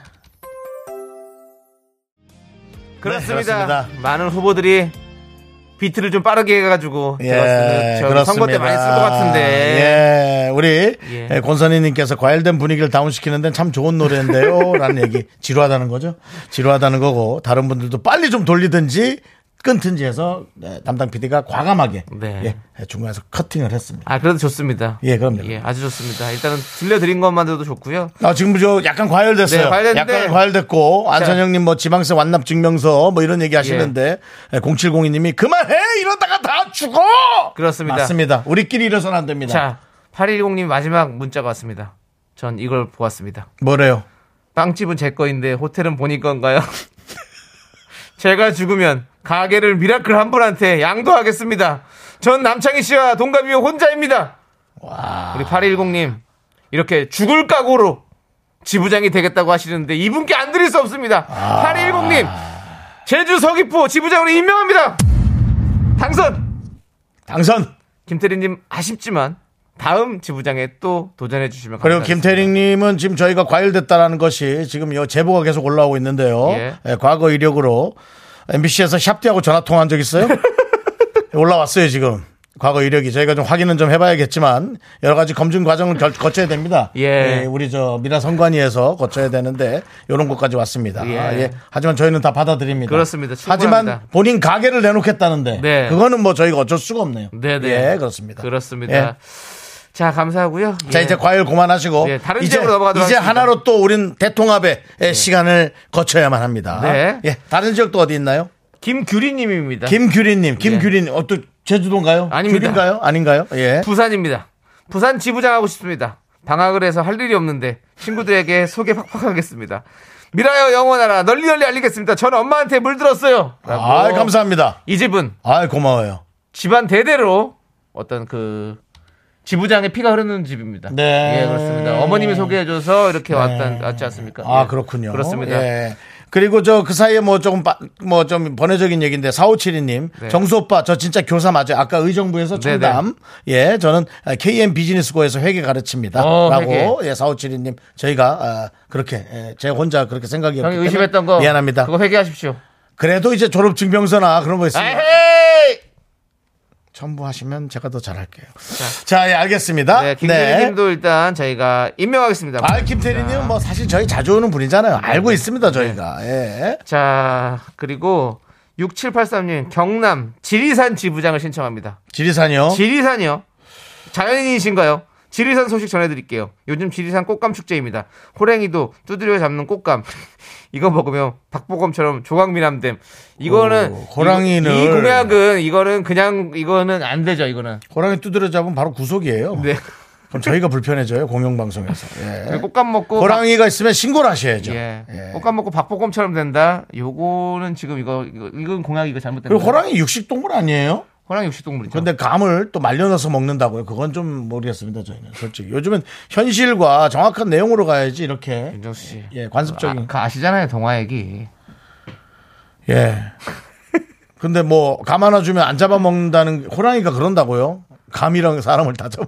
그렇습니다. 네, 그렇습니다. 많은 후보들이 비트를 좀 빠르게 해가지고 제가 예, 저 선거 때 많이 쓸 것 같은데 예, 우리 예. 예, 권선희님께서 과열된 분위기를 다운시키는 데는 참 좋은 노래인데요. <laughs> 라는 얘기. 지루하다는 거죠. 지루하다는 거고, 다른 분들도 빨리 좀 돌리든지 끊든지 해서 네, 담당 PD가 과감하게 네. 예, 중간에서 커팅을 했습니다. 아 그래도 좋습니다. 예, 그럼요. 예, 아주 좋습니다. 일단은 들려드린 것만으로도 좋고요. 아, 지금 저 약간 과열됐어요. 네, 과열됐는데. 약간 과열됐고 안선영님 뭐 지방세 완납 증명서 뭐 이런 얘기 하시는데 0702님이 그만해 이러다가 다 죽어. 그렇습니다. 맞습니다. 우리끼리 이래서는 안 됩니다. 자, 8110님 마지막 문자가 왔습니다. 전 이걸 보았습니다. 뭐래요? 빵집은 제 거인데 호텔은 본인 건가요? <laughs> 제가 죽으면 가게를 미라클 한 분한테 양도하겠습니다. 전 남창희 씨와 동갑이며 혼자입니다. 우리 8210님 이렇게 죽을 각오로 지부장이 되겠다고 하시는데 이분께 안 드릴 수 없습니다. 8210님 제주 서귀포 지부장으로 임명합니다. 당선. 당선. 김태리님 아쉽지만 다음 지부장에 또 도전해 주시면 그리고 감사하겠습니다. 김태ring님은 지금 저희가 과열됐다라는 것이 지금 요 제보가 계속 올라오고 있는데요. 예. 예, 과거 이력으로 MBC에서 샵디하고 전화 통화한 적 있어요? <laughs> 올라왔어요 지금. 과거 이력이 저희가 좀 확인은 좀 해봐야겠지만 여러 가지 검증 과정을 결- 거쳐야 됩니다. <laughs> 예. 우리 저 미라 선관위에서 거쳐야 되는데 이런 것까지 왔습니다. 예. 아, 예. 하지만 저희는 다 받아들입니다. 그렇습니다. 하지만 충분합니다. 본인 가게를 내놓겠다는데 네. 그거는 뭐 저희가 어쩔 수가 없네요. 네 네. 예, 그렇습니다. 그렇습니다. 예. 자, 감사하고요. 자 예. 이제 과열 그만하시고 예, 다른 이제 지역으로 넘어가도록 이제 하겠습니다. 하나로 또 우린 대통합의 시간을 거쳐야만 합니다. 네. 예, 다른 지역 또 어디 있나요? 김규리 님입니다. 김규리 님, 김규리 님, 어, 또 제주도인가요? 예. 아닙니다. 규리인가요? 아닌가요? 예. 부산입니다. 부산 지부장 하고 싶습니다. 방학을 해서 할 일이 없는데 친구들에게 소개 팍팍 하겠습니다. 미라여 영원하라 널리 널리 알리겠습니다. 저는 엄마한테 물들었어요. 아, 감사합니다. 이 집은 아, 고마워요. 집안 대대로 어떤 그 지부장의 피가 흐르는 집입니다. 네. 예, 그렇습니다. 어머님이 소개해줘서 이렇게 왔다, 왔지 않습니까? 아, 예. 그렇군요. 그렇습니다. 예. 그리고 저 그 사이에 뭐 조금 뭐 좀 번외적인 얘기인데 4572님 네. 정수 오빠 저 진짜 교사 맞아요. 아까 의정부에서 네, 청담 예 저는 KM 비즈니스고에서 회계 가르칩니다. 어, 라고 회계. 예 4572님 저희가 아, 그렇게 예, 제가 혼자 그렇게 생각이 형이 의심했던 거 미안합니다. 그거 회개하십시오. 그래도 이제 졸업 증명서나 그런 거 있으면 에헤이! 첨부하시면 제가 더 잘할게요. 자, 예, 알겠습니다. 네, 김규리님도 일단 저희가 임명하겠습니다. 아, 김태리님 뭐 사실 저희 자주 오는 분이잖아요. 알고 있습니다, 저희가. 예. 자, 그리고 6783님, 경남 지리산 지부장을 신청합니다. 지리산이요. 지리산이요? 자연인이신가요? 지리산 소식 전해드릴게요. 요즘 지리산 꽃감 축제입니다. 호랭이도 두드려 잡는 꽃감. 이거 먹으면 박보검처럼 조각미남됨. 이거는 오, 호랑이는- 이, 이 공약은 이거는 그냥 이거는 안 되죠. 이거는. 호랑이 두드려 잡으면 바로 구속이에요. 네. 그럼 저희가 불편해져요, 공영방송에서. 예. 꽃감 먹고 호랑이가 있으면 신고를 하셔야죠. 예. 예. 꽃감 먹고 박보검처럼 된다. 요거는 지금 이거 이거 이건 공약 이거 잘못된 거예요. 호랑이 육식동물 아니에요? 호랑이 육식동물이죠. 근데 감을 또 말려넣어서 먹는다고요? 그건 좀 모르겠습니다, 저희는. 솔직히. 요즘은 현실과 정확한 내용으로 가야지, 이렇게. 윤정수 씨. 예, 관습적인. 아, 그 아시잖아요, 동화 얘기. 예. 근데 뭐, 감 하나 주면 안 잡아먹는다는, 호랑이가 그런다고요? 감이랑 사람을 다 잡아.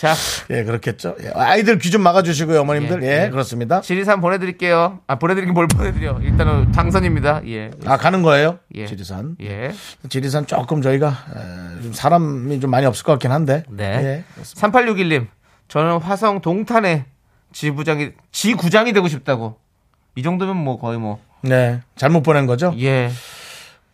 자, 예, 그렇겠죠. 예, 아이들 귀 좀 막아주시고요, 어머님들. 예, 예, 예. 그렇습니다. 지리산 보내드릴게요. 아, 보내드리긴 뭘 보내드려. 일단은 당선입니다. 예. 아, 가는 거예요? 예. 지리산. 예. 지리산 조금 저희가, 에, 좀 사람이 좀 많이 없을 것 같긴 한데. 네. 예. 3861님, 저는 화성 동탄에 지부장이, 지구장이 되고 싶다고. 이 정도면 뭐 거의 뭐, 네. 잘못 보낸 거죠? 예.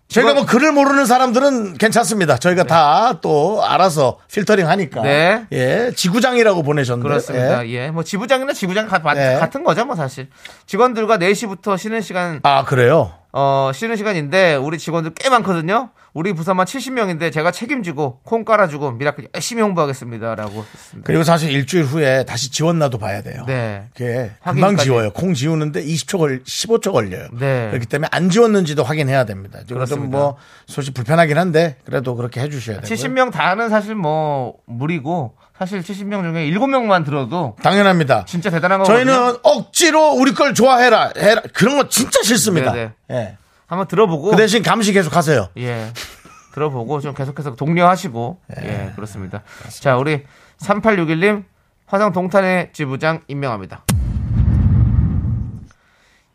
저희가 뭐 글을 모르는 사람들은 괜찮습니다. 저희가 다또 알아서 필터링 하니까. 네. 예. 지구장이라고 보내셨는데. 그렇습니다. 예. 예. 뭐 지부장이나 지구장 가- 네. 같은 거죠, 뭐 사실. 직원들과 4시부터 쉬는 시간, 아, 그래요? 어, 쉬는 시간인데, 우리 직원들 꽤 많거든요. 우리 부서만 70명인데 제가 책임지고 콩 깔아주고 미라클 열심히 홍보하겠습니다라고 했습니다. 그리고 사실 일주일 후에 다시 지웠나도 봐야 돼요. 네. 그게 금방. 지워요. 콩 지우는데 20초 걸, 15초 걸려요. 네. 그렇기 때문에 안 지웠는지도 확인해야 됩니다. 그렇습니다. 뭐 솔직히 불편하긴 한데 그래도 그렇게 해 주셔야 돼요. 70명 다는 사실 뭐 무리고 사실 70명 중에 7명만 들어도 당연합니다. 진짜 대단한 거거든요. 저희는 억지로 우리 걸 좋아해라 해라 그런 거 진짜 싫습니다. 네네. 예. 한번 들어보고 그 대신 감시 계속 하세요. 예. 들어보고 좀 계속해서 독려하시고 예, 그렇습니다. 자, 우리 3861님 화성 동탄의 지부장 임명합니다.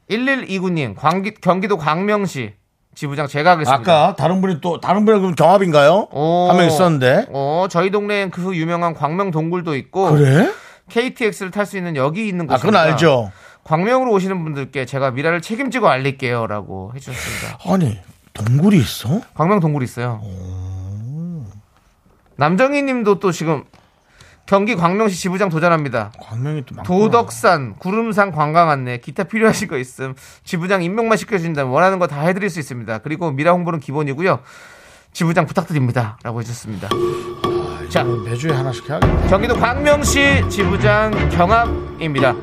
1129님 광기, 경기도 광명시 지부장 제가 하겠습니다. 아까 다른 분이 또 다른 분이 그럼 경합인가요? 오. 한명 있었는데. 어, 저희 동네엔 그 유명한 광명 동굴도 있고 그래? KTX를 탈 수 있는 역이 있는 아, 곳입니다. 그건 알죠. 광명으로 오시는 분들께 제가 미라를 책임지고 알릴게요라고 해주셨습니다. 아니 동굴이 있어? 광명 동굴 있어요. 남정희 님도 또 지금 경기 광명시 지부장 도전합니다. 광명이 또 많구나. 도덕산, 구름산 관광 안내, 기타 필요하신 거 있음. 지부장 임명만 시켜준다면 원하는 거 다 해드릴 수 있습니다. 그리고 미라 홍보는 기본이고요. 지부장 부탁드립니다. 라고 해줬습니다. 자, 매주에 하나씩 해야겠다. 경기도 광명시 지부장 경합입니다.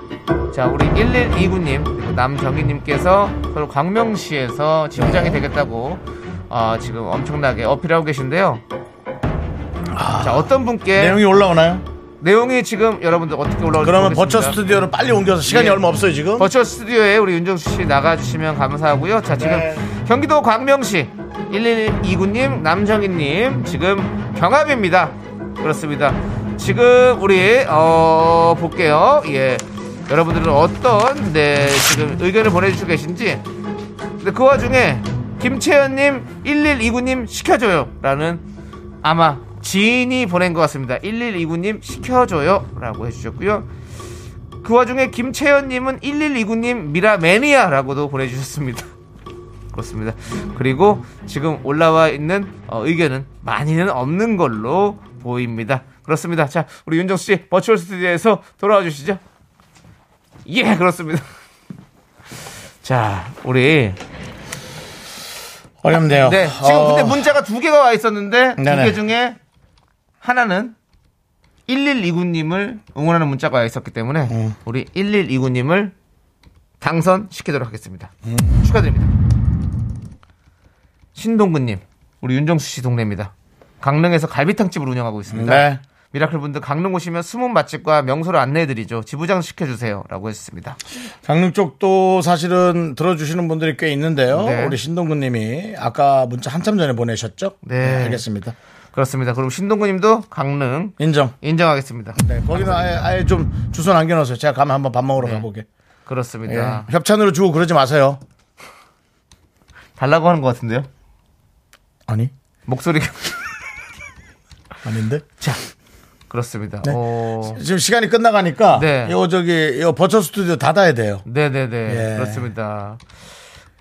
자, 우리 1129님, 그리고 남정희님께서 서로 광명시에서 지부장이 되겠다고 어, 지금 엄청나게 어필하고 계신데요. 자, 어떤 분께 내용이 올라오나요? 내용이 지금 여러분들 어떻게 올라올지 그러면 모르겠습니다. 버처 스튜디오를 빨리 옮겨서 시간이 예. 얼마 없어요 지금. 버추어 스튜디오에 우리 윤정수 씨 나가주시면 감사하고요. 자, 지금 네. 경기도 광명시 1129님, 남정희님, 지금 경합입니다. 그렇습니다. 지금 우리, 어, 볼게요. 예. 여러분들은 어떤, 네, 지금 의견을 보내주시고 계신지. 근데 그 와중에, 김채연님, 1129님 시켜줘요. 라는 아마 지인이 보낸 것 같습니다. 1129님 시켜줘요. 라고 해주셨고요. 그 와중에 김채연님은 1129님 미라매니아 라고도 보내주셨습니다. <laughs> 그렇습니다. 그리고 지금 올라와 있는 어, 의견은 많이는 없는 걸로 보입니다. 그렇습니다. 자, 우리 윤정수 씨 버추얼 스튜디오에서 돌아와 주시죠. 예, 그렇습니다. <laughs> 자, 우리 어렵네요. 네, 지금 어, 근데 문자가 두 개가 와 있었는데 두. 개 중에 하나는 1129님을 응원하는 문자가 와 있었기 때문에 음. 우리 1129님을 당선시키도록 하겠습니다. 음. 축하드립니다. 신동근님, 우리 윤정수 씨 동네입니다. 강릉에서 갈비탕집을 운영하고 있습니다. 네. 미라클 분들 강릉 오시면 숨은 맛집과 명소를 안내해드리죠. 지부장 시켜주세요라고 했습니다. 강릉 쪽도 사실은 들어주시는 분들이 꽤 있는데요. 네. 우리 신동근님이 아까 문자 한참 전에 보내셨죠? 네. 알겠습니다. 그렇습니다. 그럼 신동근님도 강릉 인정. 인정하겠습니다. 네, 거기는 아예, 아예 좀 주소 남겨놓으세요. 제가 가면 한번 밥 먹으러 네. 가보게. 그렇습니다. 예. 협찬으로 주고 그러지 마세요. 달라고 하는 것 같은데요? 아니, 목소리가. 아닌데? 자, 그렇습니다. 네. 어, 지금 시간이 끝나가니까 네. 이거 저기 이거 버처 스튜디오 닫아야 돼요. 네네네. 예. 그렇습니다.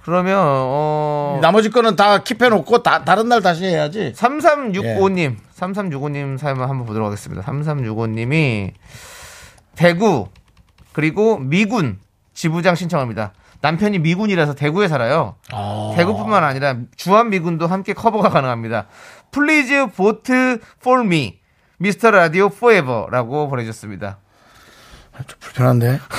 그러면, 어, 나머지 거는 다 킵해놓고 다, 다른 날 다시 해야지. 3365님, 3365님 사연 한번 보도록 하겠습니다. 3365님이 대구, 그리고 미군 지부장 신청합니다. 남편이 미군이라서 대구에 살아요. 아. 대구뿐만 아니라 주한 미군도 함께 커버가 가능합니다. Please vote for me. 미스터 라디오 forever라고 보내줬습니다. 좀 불편한데. <laughs>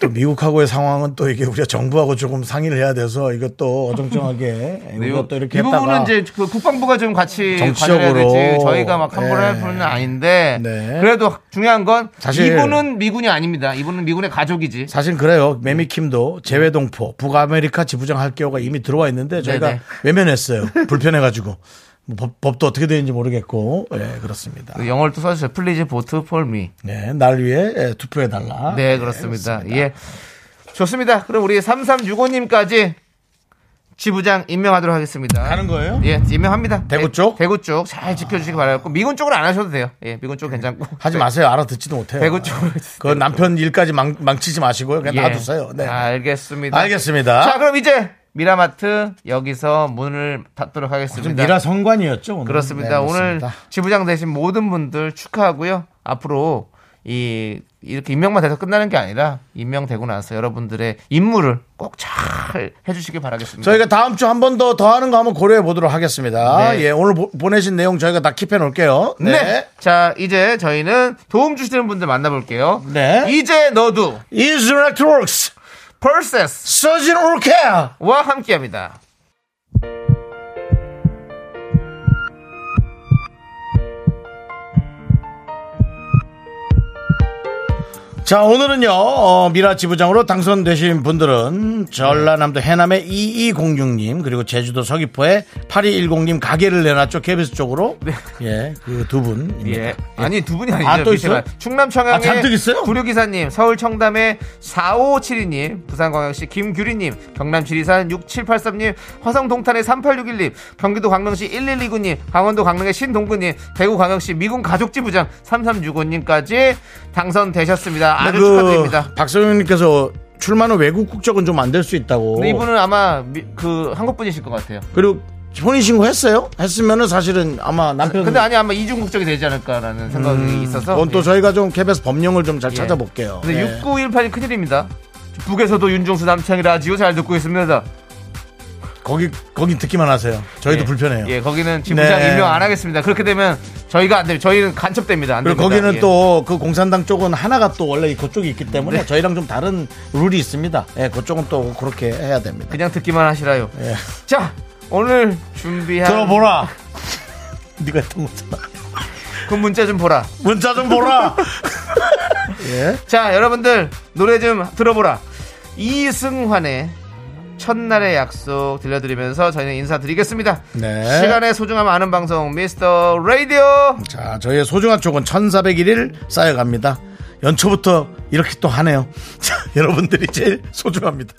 또 미국하고의 상황은 또 이게 우리가 정부하고 조금 상의를 해야 돼서 이것도 어정쩡하게 이것도 이렇게 이 부분은 이제 그 국방부가 좀 같이 정치적으로, 되지 저희가 막 함부로 예. 할 분은 아닌데 네. 그래도 중요한 건 사실- 이분은 미군이 아닙니다. 이분은 미군의 가족이지. 사실 그래요. 매미킴도 재외동포 북아메리카 지부장 할 경우가 이미 들어와 있는데 저희가 네네. 외면했어요. 불편해가지고 뭐 법, 법도 어떻게 되는지 모르겠고 예 그렇습니다. 그 영어를 또 써주세요. Please vote for me. 네, 날 위해 예, 투표해 달라. 네, 그렇습니다. 예. 좋습니다. 그럼 우리 3365님까지 지부장 임명하도록 하겠습니다. 하는 거예요? 예, 임명합니다. 대구 예, 쪽? 대구 쪽 잘 지켜주시기 바라고 미군 쪽은 안 하셔도 돼요. 예, 미군 쪽 괜찮고. 하지 네, 마세요. 알아듣지도 못해요. 대구 쪽으로. 그 남편 일까지 망, 망치지 마시고요. 그냥 예. 놔두세요. 네. 알겠습니다. 알겠습니다. 자, 그럼 이제 미라마트 여기서 문을 닫도록 좀 하겠습니다. 미라 성관이었죠. 오늘. 그렇습니다. 네, 오늘. 지부장 되신 모든 분들 축하하고요. 앞으로 이 이렇게 임명만 돼서 끝나는 게 아니라 임명되고 나서 여러분들의 임무를 꼭 잘 해주시길 바라겠습니다. 저희가 다음 주 한 번 더더 하는 거 한번 고려해 보도록 하겠습니다. 네. 예, 오늘 보, 보내신 내용 저희가 다 킵해 놓을게요. 네. 자, 이제 저희는 도움 주시는 분들 만나볼게요. 네. 이제 너도 Electronics, 퍼세스 와 서진 올케어. 함께 합니다. 자, 오늘은요, 어, 미라 지부장으로 당선되신 분들은 전라남도 해남의 2206님, 그리고 제주도 서귀포의 8210님 가게를 내놨죠, KBS 쪽으로. 예, 그 두 분. 예. 아니, 두 분이 아니죠. 아, 또 있어요? 충남 청양의 아, 잔뜩 있어요? 구류기사님, 서울 청담의 4572님, 부산광역시 김규리님, 경남 지리산 6783님, 화성 동탄의 3861님, 경기도 광명시 1129님, 강원도 강릉의 신동구님, 대구 광역시 미군 가족지부장 3365님까지 당선되셨습니다. 아주 축하드립니다. 박성현님께서 출마 는 외국 국적은 좀 안 될 수 있다고. 근데 이분은 아마 미- 그 한국 분이실 것 같아요. 그리고 혼인신고 했어요? 했으면은 사실은 아마 남편. 근데 아니 아마 이중 국적이 되지 않을까라는 생각이 있어서. 그건 또 예. 저희가 좀 KBS 법령을 좀잘 예. 찾아볼게요. 근데 예. 6918이 큰일입니다. 북에서도 윤종수 남창희 라디오 잘 듣고 있습니다. 거기, 거기 듣기만 하세요. 저희도 예. 불편해요. 예, 거기는 지부장 네. 임명 안 하겠습니다. 그렇게 되면 저희가 안 돼요. 저희는 간첩됩니다. 안 그리고 됩니다. 거기는 예. 또그 공산당 쪽은 하나가 또 원래 그쪽이 있기 때문에 저희랑 좀 다른 룰이 있습니다. 예, 그쪽은 또 그렇게 해야 됩니다. 그냥 듣기만 하시라요. 예. 자, 오늘 준비한 들어보라. <laughs> 네가 했던 거잖아. 그 문자 좀 보라. 문자 좀 보라. <laughs> 예. 자, 여러분들 노래 좀 들어보라. 이승환의 첫날의 약속 들려드리면서 저희는 인사드리겠습니다. 네. 시간의 소중함 아는 방송 미스터 라디오. 자, 저희의 소중한 쪽은 1401일 쌓여갑니다. 연초부터 이렇게 또 하네요. <laughs> 자, 여러분들이 제일 소중합니다.